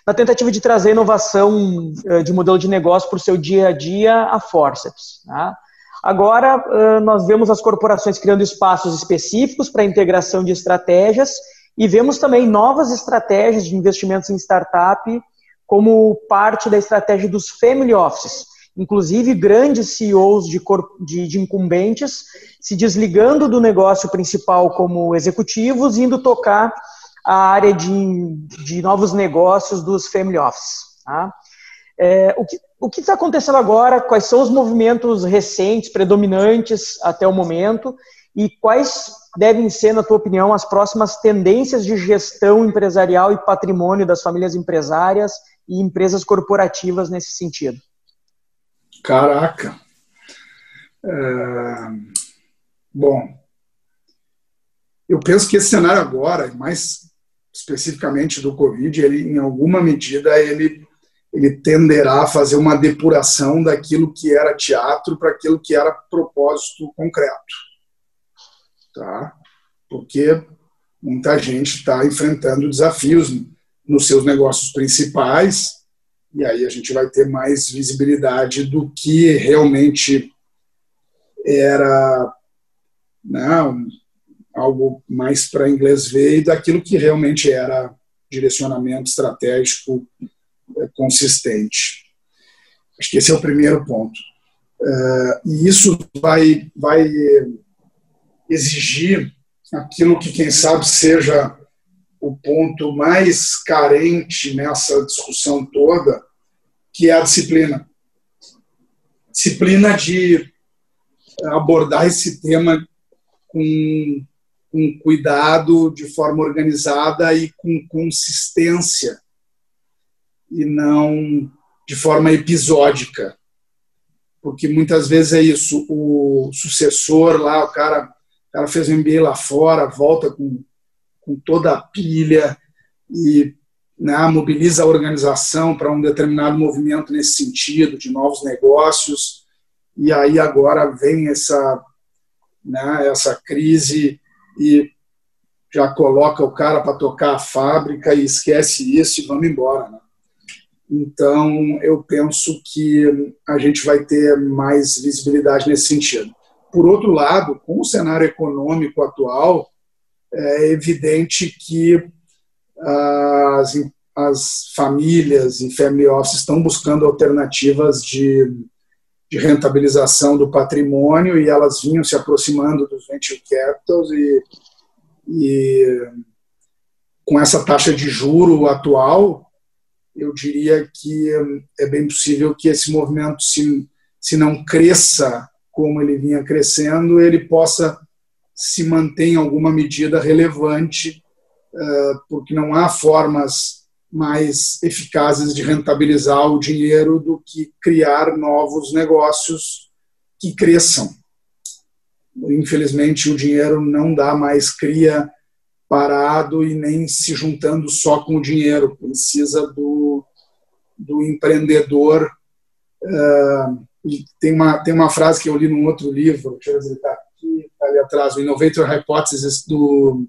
na tentativa de trazer inovação eh, de modelo de negócio para o seu dia a dia a forceps. Tá? Agora, eh, nós vemos as corporações criando espaços específicos para integração de estratégias E vemos também novas estratégias de investimentos em startup como parte da estratégia dos family offices. Inclusive, grandes CEOs de, de, de incumbentes se desligando do negócio principal como executivos, indo tocar a área de, de novos negócios dos family offices. Tá? É, o que está acontecendo agora? Quais são os movimentos recentes, predominantes até o momento? E quais devem ser, na tua opinião, as próximas tendências de gestão empresarial e patrimônio das famílias empresárias e empresas corporativas nesse sentido? Caraca! É... Bom, eu penso que esse cenário agora, mais especificamente do Covid, ele, em alguma medida, ele, ele tenderá a fazer uma depuração daquilo que era teatro para aquilo que era propósito concreto. Tá? Porque muita gente está enfrentando desafios nos seus negócios principais, e aí a gente vai ter mais visibilidade do que realmente era não, algo mais para inglês ver e daquilo que realmente era direcionamento estratégico é, consistente. Acho que esse é o primeiro ponto. É, e isso vai, vai exigir aquilo que, quem sabe, seja o ponto mais carente nessa discussão toda, que é a disciplina. Disciplina de abordar esse tema com, com cuidado, de forma organizada e com consistência, e não de forma episódica. Porque muitas vezes é isso, o sucessor lá, o cara, o cara fez um MBA lá fora, volta com com toda a pilha e né, mobiliza a organização para um determinado movimento nesse sentido, de novos negócios, e aí agora vem essa, né, essa crise e já coloca o cara para tocar a fábrica e esquece isso e vamos embora. Né? Então, eu penso que a gente vai ter mais visibilidade nesse sentido. Por outro lado, com o cenário econômico atual, é evidente que as, as famílias e family offices estão buscando alternativas de, de rentabilização do patrimônio e elas vinham se aproximando dos venture capitals e, e com essa taxa de juro atual, eu diria que é bem possível que esse movimento, se, se não cresça como ele vinha crescendo, ele possa se mantém alguma medida relevante, eh, porque não há formas mais eficazes de rentabilizar o dinheiro do que criar novos negócios que cresçam. Infelizmente, o dinheiro não dá mais cria parado e nem se juntando só com o dinheiro. Precisa do, do empreendedor. Uh, tem, uma, tem uma frase que eu li num outro livro, deixa eu visitar ali atrás, o Innovator Hypothesis do,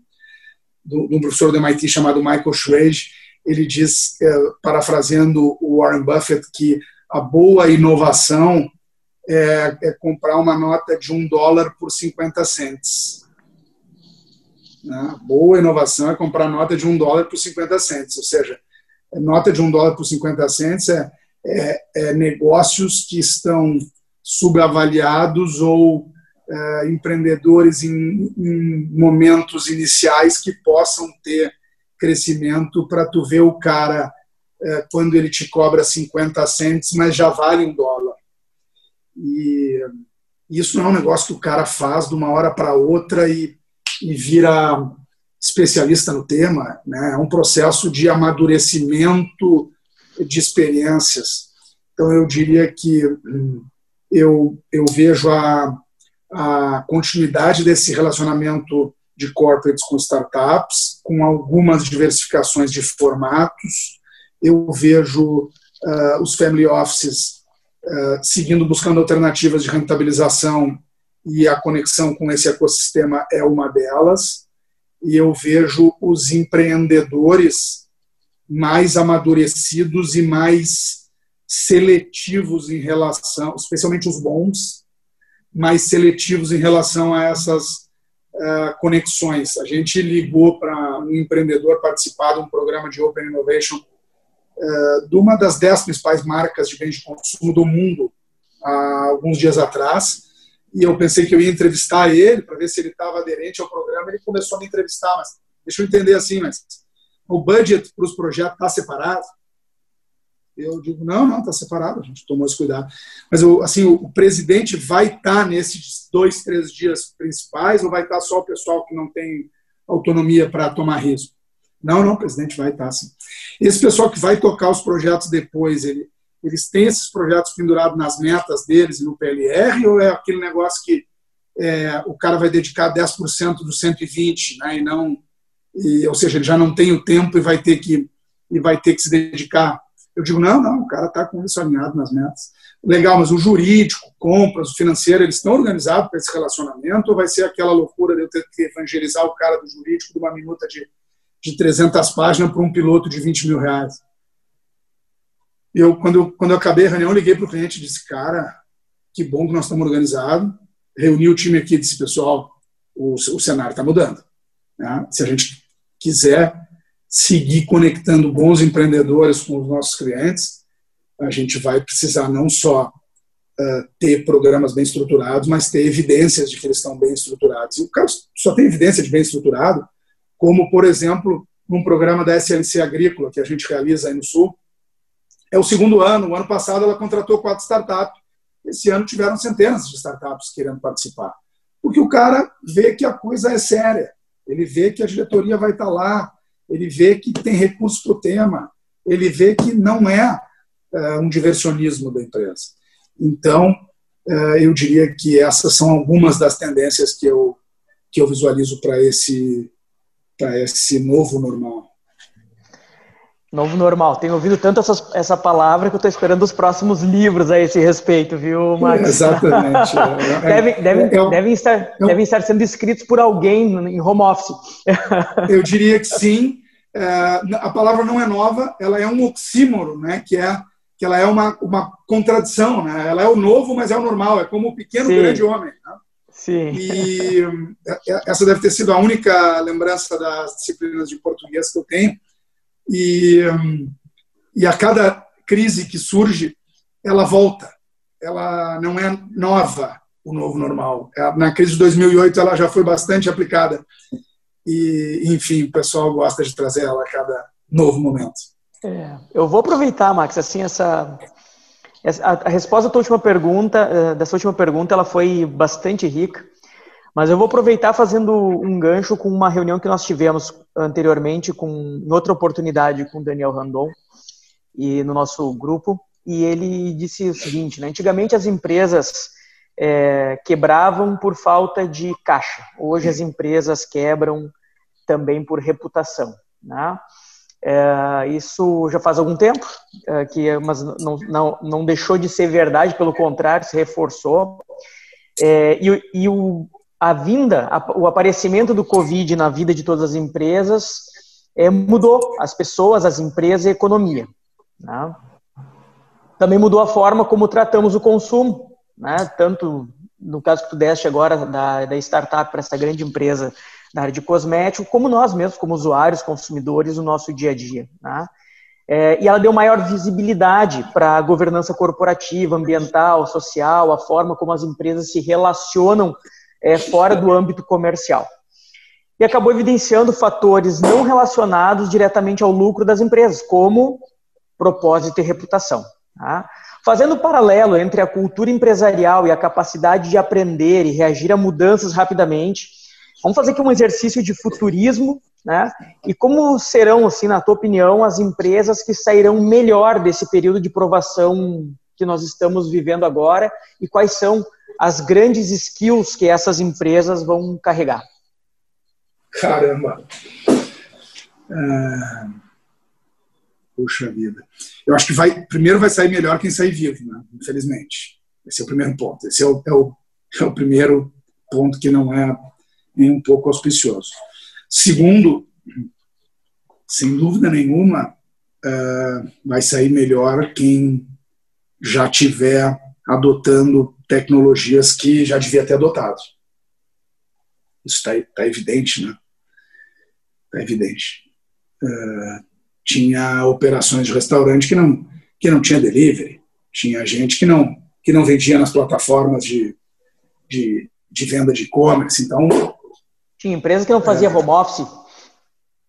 do, do professor do MIT chamado Michael Schrage, ele diz, é, parafraseando o Warren Buffett, que a boa inovação é, é, comprar uma nota de um dólar por 50 cents. Né? Boa inovação é comprar nota de um dólar por 50 cents, ou seja, nota de um dólar por 50 cents é, é, é negócios que estão subavaliados ou uh, empreendedores em, em, momentos iniciais que possam ter crescimento para tu ver o cara uh, quando ele te cobra 50 centes, mas já vale um dólar. E isso não é um negócio que o cara faz de uma hora para outra e, e vira especialista no tema, né? é um processo de amadurecimento de experiências. Então, eu diria que hum, eu, eu vejo a, a continuidade desse relacionamento de corporates com startups, com algumas diversificações de formatos. Eu vejo uh, os family offices uh, seguindo, buscando alternativas de rentabilização e a conexão com esse ecossistema é uma delas. E eu vejo os empreendedores mais amadurecidos e mais seletivos em relação, especialmente os bons, mais seletivos em relação a essas uh, conexões. A gente ligou para um empreendedor participar de um programa de Open Innovation uh, de uma das dez principais marcas de bens de consumo do mundo há alguns dias atrás. E eu pensei que eu ia entrevistar ele para ver se ele estava aderente ao programa. Ele começou a me entrevistar, mas deixa eu entender assim, mas o budget para os projetos está separado? Eu digo, não, não, está separado, a gente tomou esse cuidado. Mas assim, o, o presidente vai estar tá nesses dois, três dias principais ou vai estar tá só o pessoal que não tem autonomia para tomar risco? Não, não, o presidente vai estar tá, sim. Esse pessoal que vai tocar os projetos depois, ele, eles têm esses projetos pendurados nas metas deles e no PLR ou é aquele negócio que é, o cara vai dedicar 10% dos 120, né, e não, e, ou seja, ele já não tem o tempo e vai ter que e vai ter que se dedicar eu digo, não, não, o cara está com isso alinhado nas metas. Legal, mas o jurídico, compras, o financeiro, eles estão organizados para esse relacionamento ou vai ser aquela loucura de eu ter que evangelizar o cara do jurídico de uma minuta de, de 300 páginas para um piloto de 20 mil reais? Eu, quando, eu, quando eu acabei a reunião, liguei para o cliente e disse, cara, que bom que nós estamos organizados. Reuni o time aqui e disse, pessoal, o, o cenário está mudando. Né? Se a gente quiser seguir conectando bons empreendedores com os nossos clientes, a gente vai precisar não só uh, ter programas bem estruturados, mas ter evidências de que eles estão bem estruturados. E o cara só tem evidência de bem estruturado, como, por exemplo, num programa da SLC Agrícola, que a gente realiza aí no Sul. É o segundo ano, o ano passado ela contratou quatro startups. Esse ano tiveram centenas de startups querendo participar. Porque o cara vê que a coisa é séria, ele vê que a diretoria vai estar lá, ele vê que tem recursos para o tema, ele vê que não é, é um diversionismo da empresa. Então, é, eu diria que essas são algumas das tendências que eu, que eu visualizo para esse, esse novo normal. Novo normal. Tenho ouvido tanto essa, essa palavra que eu estou esperando os próximos livros a esse respeito, viu, Max? É, exatamente. É, devem, devem, é, devem, estar, devem estar sendo escritos por alguém em home office. Eu diria que sim. a palavra não é nova, ela é um oxímoro, né? que, é, que ela é uma, uma contradição. Né? Ela é o novo, mas é o normal. É como o pequeno sim. grande homem. Né? Sim. E essa deve ter sido a única lembrança das disciplinas de português que eu tenho e, e a cada crise que surge, ela volta. Ela não é nova, o novo normal. É, na crise de 2008, ela já foi bastante aplicada. E, enfim, o pessoal gosta de trazer ela a cada novo momento. É, eu vou aproveitar, Max, assim, essa, a, resposta da tua última pergunta, eh, dessa última pergunta, ela foi bastante rica. Mas eu vou aproveitar fazendo um gancho com uma reunião que nós tivemos anteriormente, com, em outra oportunidade, com o Daniel Randon, e no nosso grupo, e ele disse o seguinte, né, antigamente as empresas é, quebravam por falta de caixa, hoje as empresas quebram também por reputação. Né? É, isso já faz algum tempo, é, que, mas não, não, não deixou de ser verdade, pelo contrário, se reforçou. É, e, e o, a vinda, a, o aparecimento do Covid na vida de todas as empresas é, mudou as pessoas, as empresas e a economia. Né? Também mudou a forma como tratamos o consumo, né? tanto no caso que tu deste agora da, da startup para essa grande empresa da área de cosmético, como nós mesmos, como usuários, consumidores, no nosso dia a dia. Né? É, e ela deu maior visibilidade para a governança corporativa, ambiental, social, a forma como as empresas se relacionam é, fora do âmbito comercial. E acabou evidenciando fatores não relacionados diretamente ao lucro das empresas, como propósito e reputação. Tá? Fazendo paralelo entre a cultura empresarial e a capacidade de aprender e reagir a mudanças rapidamente, vamos fazer aqui um exercício de futurismo, né? E como serão, assim, na tua opinião, as empresas que sairão melhor desse período de provação que nós estamos vivendo agora e quais são as grandes skills que essas empresas vão carregar? Caramba! Ah, puxa vida. Eu acho que vai, primeiro vai sair melhor quem sair vivo, né? infelizmente. Esse é o primeiro ponto. Esse é o, é o, é o primeiro ponto que não é nem um pouco auspicioso. Segundo, sem dúvida nenhuma, uh, vai sair melhor quem já tiver adotando tecnologias que já devia ter adotado. Isso está tá evidente, né? Está evidente. Uh, tinha operações de restaurante que não, que não tinha delivery. Tinha gente que não, que não vendia nas plataformas de, de, de venda de e-commerce. Então, tinha empresa que não fazia é, home office.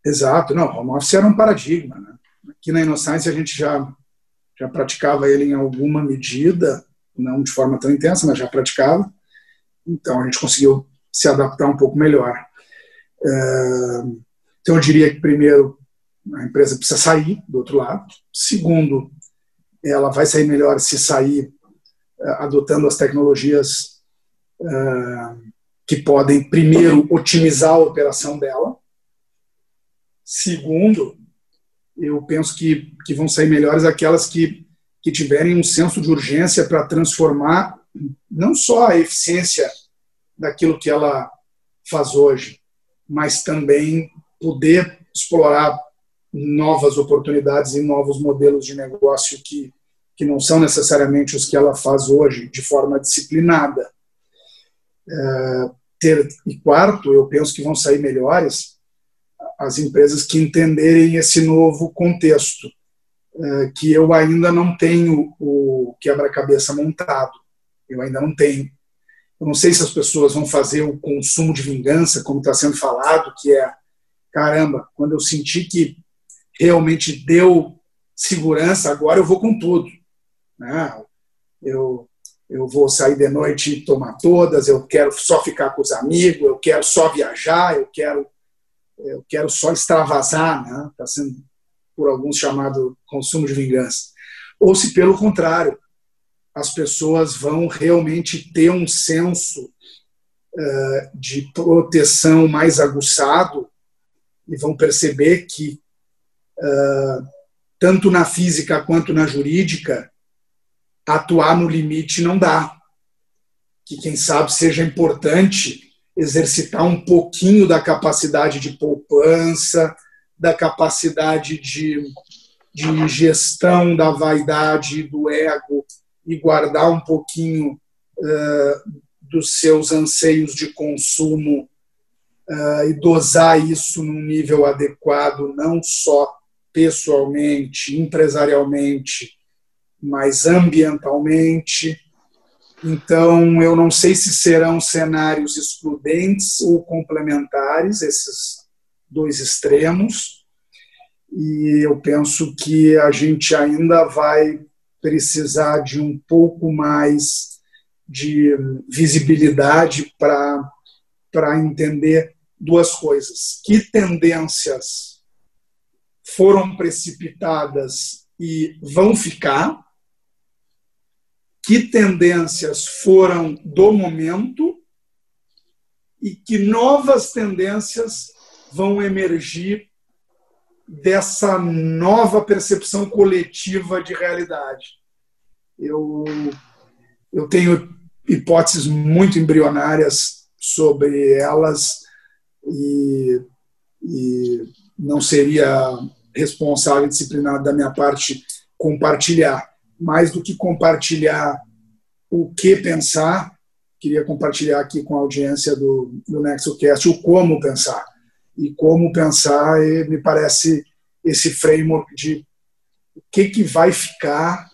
Exato. Não, home office era um paradigma. Né? Aqui na Innocence a gente já, já praticava ele em alguma medida, não de forma tão intensa, mas já praticava. Então a gente conseguiu se adaptar um pouco melhor. Então eu diria que primeiro a empresa precisa sair do outro lado. Segundo, ela vai sair melhor se sair é, adotando as tecnologias que podem primeiro otimizar a operação dela. Segundo, eu penso que, que vão sair melhores aquelas que, que tiverem um senso de urgência para transformar não só a eficiência daquilo que ela faz hoje, mas também poder explorar novas oportunidades e novos modelos de negócio que, que não são necessariamente os que ela faz hoje, de forma disciplinada. É, ter, e quarto, eu penso que vão sair melhores as empresas que entenderem esse novo contexto, é, que eu ainda não tenho o quebra-cabeça montado, eu ainda não tenho. Eu não sei se as pessoas vão fazer o consumo de vingança, como está sendo falado, que é, caramba, quando eu senti que realmente deu segurança, agora eu vou com tudo. Né? Eu, eu vou sair de noite e tomar todas, eu quero só ficar com os amigos, eu quero só viajar, eu quero, eu quero só extravasar, né? Tá sendo por alguns chamado consumo de vingança. Ou se, pelo contrário, as pessoas vão realmente ter um senso uh, de proteção mais aguçado e vão perceber que, uh, tanto na física quanto na jurídica, atuar no limite não dá. Que, quem sabe, seja importante exercitar um pouquinho da capacidade de poupança, da capacidade de, de gestão da vaidade, do ego, e guardar um pouquinho uh, dos seus anseios de consumo uh, e dosar isso num nível adequado, não só pessoalmente, empresarialmente, mas ambientalmente. Então, eu não sei se serão cenários excludentes ou complementares, esses dois extremos, e eu penso que a gente ainda vai precisar de um pouco mais de visibilidade para entender duas coisas. Que tendências foram precipitadas e vão ficar? Que tendências foram do momento? E que novas tendências vão emergir dessa nova percepção coletiva de realidade. Eu, eu tenho hipóteses muito embrionárias sobre elas e, e não seria responsável e disciplinado da minha parte compartilhar. Mais do que compartilhar o que pensar, queria compartilhar aqui com a audiência do, do NexoCast o como pensar e como pensar, e me parece esse framework de o que, que vai ficar,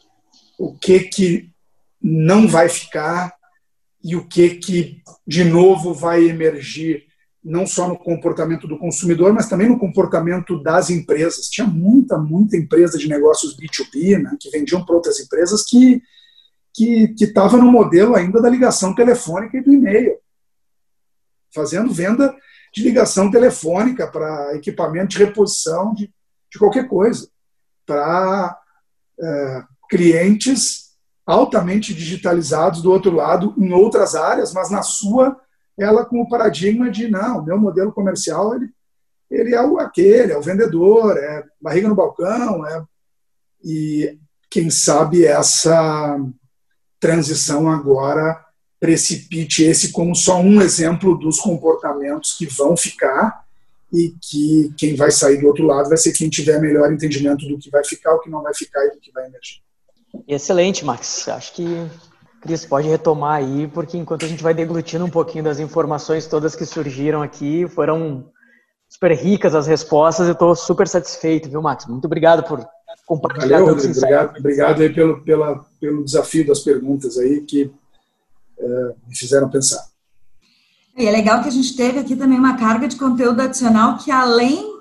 o que, que não vai ficar e o que, que de novo vai emergir, não só no comportamento do consumidor, mas também no comportamento das empresas. Tinha muita, muita empresa de negócios B2B, né, que vendiam para outras empresas, que que estava no modelo ainda da ligação telefônica e do e-mail, fazendo venda de ligação telefônica para equipamento de reposição de, de qualquer coisa, para é, clientes altamente digitalizados do outro lado, em outras áreas, mas na sua, ela com o paradigma de, não, meu modelo comercial, ele, ele é o, aquele, é o vendedor, é barriga no balcão, é, e quem sabe essa transição agora precipite esse como só um exemplo dos comportamentos que vão ficar e que quem vai sair do outro lado vai ser quem tiver melhor entendimento do que vai ficar, o que não vai ficar e do que vai emergir. Excelente, Max. Acho que Cris, pode retomar aí, porque enquanto a gente vai deglutindo um pouquinho das informações todas que surgiram aqui, foram super ricas as respostas, eu estou super satisfeito, viu, Max? Muito obrigado por compartilhar Valeu, Rodrigo, obrigado, obrigado aí pelo, pela, pelo desafio das perguntas aí que me fizeram pensar. E é legal que a gente teve aqui também uma carga de conteúdo adicional que além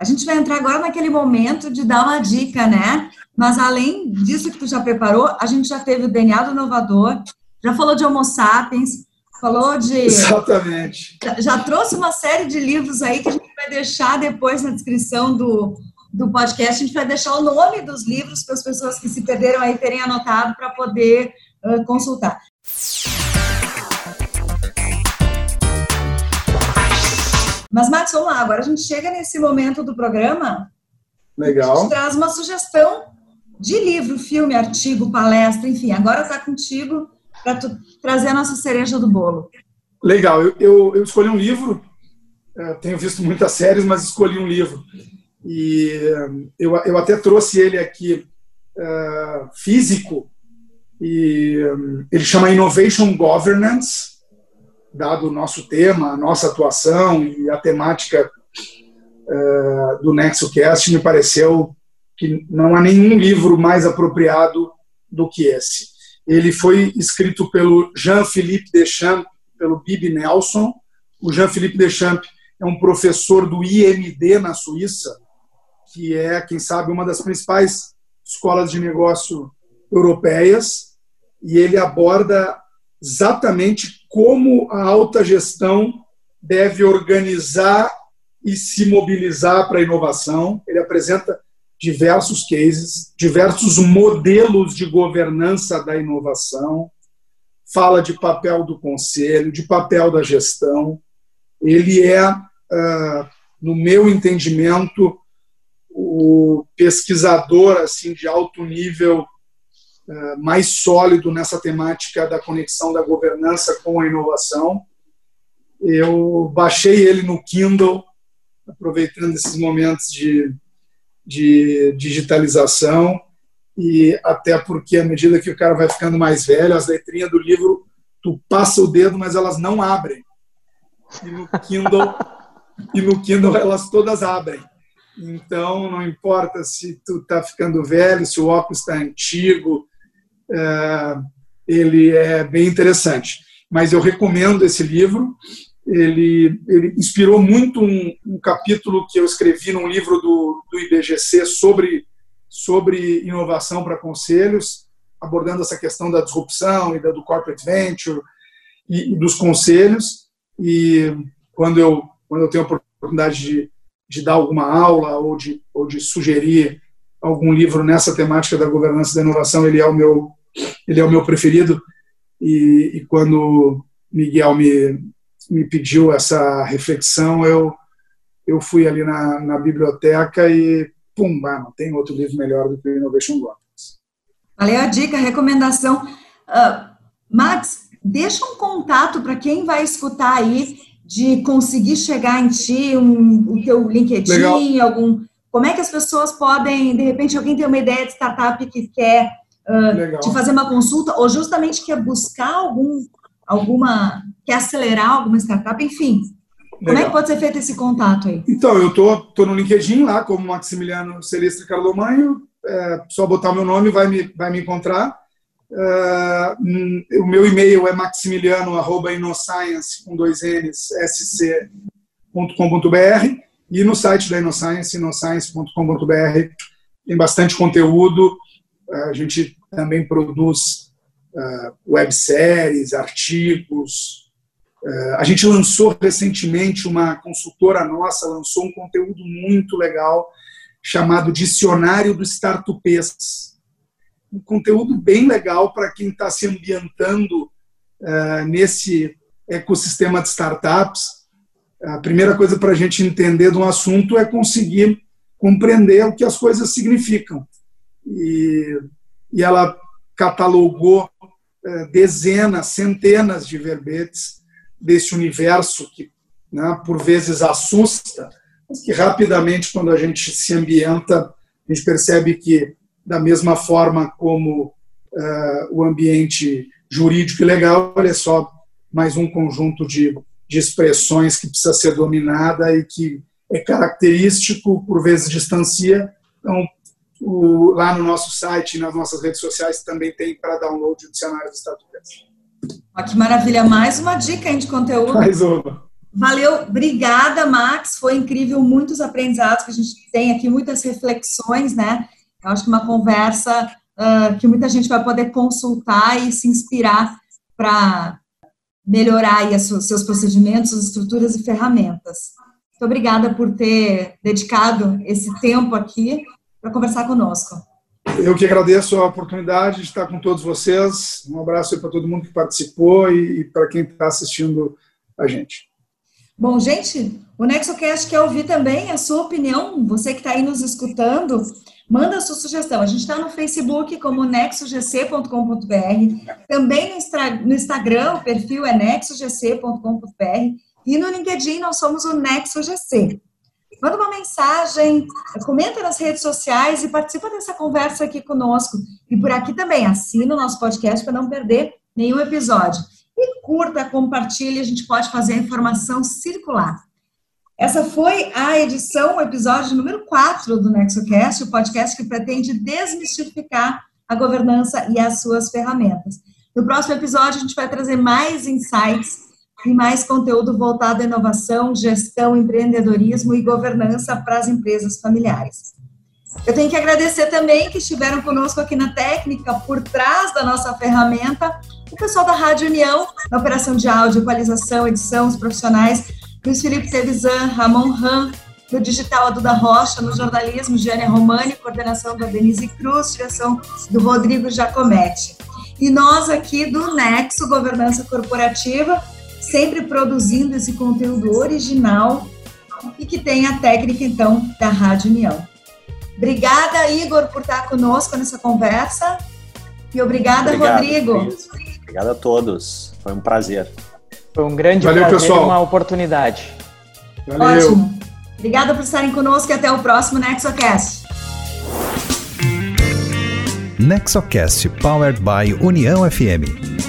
a gente vai entrar agora naquele momento de dar uma dica, né? Mas além disso que tu já preparou, a gente já teve o DNA do inovador, já falou de Homo sapiens, falou de. Exatamente. Já, já trouxe uma série de livros aí que a gente vai deixar depois na descrição do, do podcast. A gente vai deixar o nome dos livros para as pessoas que se perderam aí terem anotado para poder uh, consultar. Mas, Max, vamos lá. Agora a gente chega nesse momento do programa. Legal. A gente traz uma sugestão de livro, filme, artigo, palestra, enfim. Agora está contigo para trazer a nossa cereja do bolo. Legal. Eu, eu, eu escolhi um livro. É, tenho visto muitas séries, mas escolhi um livro. E eu, eu até trouxe ele aqui uh, físico. E um, ele chama Innovation Governance dado o nosso tema, a nossa atuação e a temática uh, do NexoCast, me pareceu que não há nenhum livro mais apropriado do que esse. Ele foi escrito pelo Jean-Philippe Deschamps, pelo Bibi Nelson. O Jean-Philippe Deschamps é um professor do IMD na Suíça, que é, quem sabe, uma das principais escolas de negócio europeias, e ele aborda exatamente como a alta gestão deve organizar e se mobilizar para a inovação. Ele apresenta diversos cases, diversos modelos de governança da inovação, fala de papel do conselho, de papel da gestão. Ele é, ah, no meu entendimento, o pesquisador assim de alto nível mais sólido nessa temática da conexão da governança com a inovação. Eu baixei ele no Kindle, aproveitando esses momentos de, de digitalização, e até porque, à medida que o cara vai ficando mais velho, as letrinhas do livro, tu passa o dedo, mas elas não abrem. E no Kindle, e no Kindle elas todas abrem. Então, não importa se tu está ficando velho, se o óculos está antigo, ele é bem interessante. Mas eu recomendo esse livro. Ele, ele inspirou muito um, um, capítulo que eu escrevi num livro do, do IBGC sobre, sobre inovação para conselhos, abordando essa questão da disrupção e da, do corporate venture e, e dos conselhos. E quando eu, quando eu tenho a oportunidade de, de dar alguma aula ou de, ou de sugerir algum livro nessa temática da governança da inovação, ele é o meu ele é o meu preferido. E, e quando Miguel me, me pediu essa reflexão, eu, eu fui ali na, na biblioteca e, pum, ah, não tem outro livro melhor do que o Innovation Governance. Valeu a dica, a recomendação. Uh, Max, deixa um contato para quem vai escutar aí de conseguir chegar em ti, um, o teu LinkedIn, Legal. algum. Como é que as pessoas podem, de repente, alguém tem uma ideia de startup que quer uh, de fazer uma consulta, ou justamente quer buscar algum, alguma, quer acelerar alguma startup, enfim. Como é que pode ser feito esse contato aí? Então, eu tô, tô no LinkedIn lá, como Maximiliano Celestre Carlomanho, é, só botar meu nome vai me, vai me encontrar. Uh, o meu e-mail é maximiliano.inoscience, com dois N's, sc.com.br e no site da InnoScience, inoscience.com.br, tem bastante conteúdo, a gente também produz uh, webséries, artigos. Uh, a gente lançou recentemente, uma consultora nossa lançou um conteúdo muito legal chamado Dicionário do Startupês. Um conteúdo bem legal para quem está se ambientando uh, nesse ecossistema de startups. A primeira coisa para a gente entender de um assunto é conseguir compreender o que as coisas significam e, e ela catalogou é, dezenas, centenas de verbetes desse universo que, né, por vezes, assusta, mas que rapidamente, quando a gente se ambienta, a gente percebe que, da mesma forma como uh, o ambiente jurídico e legal, ele é só mais um conjunto de, de expressões que precisa ser dominada e que é característico, por vezes distancia. Então, o, lá no nosso site e nas nossas redes sociais também tem para download o dicionário do Estado de Que maravilha! Mais uma dica hein, de conteúdo. Mais uma. Valeu, obrigada, Max. Foi incrível, muitos aprendizados que a gente tem aqui, muitas reflexões, né? Eu acho que uma conversa uh, que muita gente vai poder consultar e se inspirar para melhorar aí os seus procedimentos, estruturas e ferramentas. Muito obrigada por ter dedicado esse tempo aqui para conversar conosco. Eu que agradeço a oportunidade de estar com todos vocês. Um abraço para todo mundo que participou e, para quem está assistindo a gente. Bom, gente, o NexoCast quer ouvir também a sua opinião. Você que está aí nos escutando, manda a sua sugestão. A gente está no Facebook como nexogc.com.br, também no Instagram, o perfil é nexogc.com.br e no LinkedIn nós somos o NexoGC. Manda uma mensagem, comenta nas redes sociais e participa dessa conversa aqui conosco. E por aqui também, assina o nosso podcast para não perder nenhum episódio e curta, compartilhe, a gente pode fazer a informação circular. Essa foi a edição, o episódio número 4 do NexoCast, o podcast que pretende desmistificar a governança e as suas ferramentas. No próximo episódio, a gente vai trazer mais insights e mais conteúdo voltado à inovação, gestão, empreendedorismo e governança para as empresas familiares. Eu tenho que agradecer também que estiveram conosco aqui na técnica, por trás da nossa ferramenta, o pessoal da Rádio União, na operação de áudio, equalização, edição, os profissionais, Luiz Felipe Tevisan, Ramon Ram, no digital a Duda Rocha, no jornalismo, Gianni Romani, coordenação da Denise Cruz, direção do Rodrigo Giacometti. E nós aqui do Nexo Governança Corporativa, sempre produzindo esse conteúdo original e que tem a técnica, então, da Rádio União. Obrigada, Igor, por estar conosco nessa conversa. E obrigada, Obrigado, Rodrigo. Obrigado a todos. Foi um prazer. Foi um grande Valeu, prazer pessoal. uma oportunidade. Valeu. Ótimo. Obrigada por estarem conosco e até o próximo NexoCast. NexoCast Powered by União FM.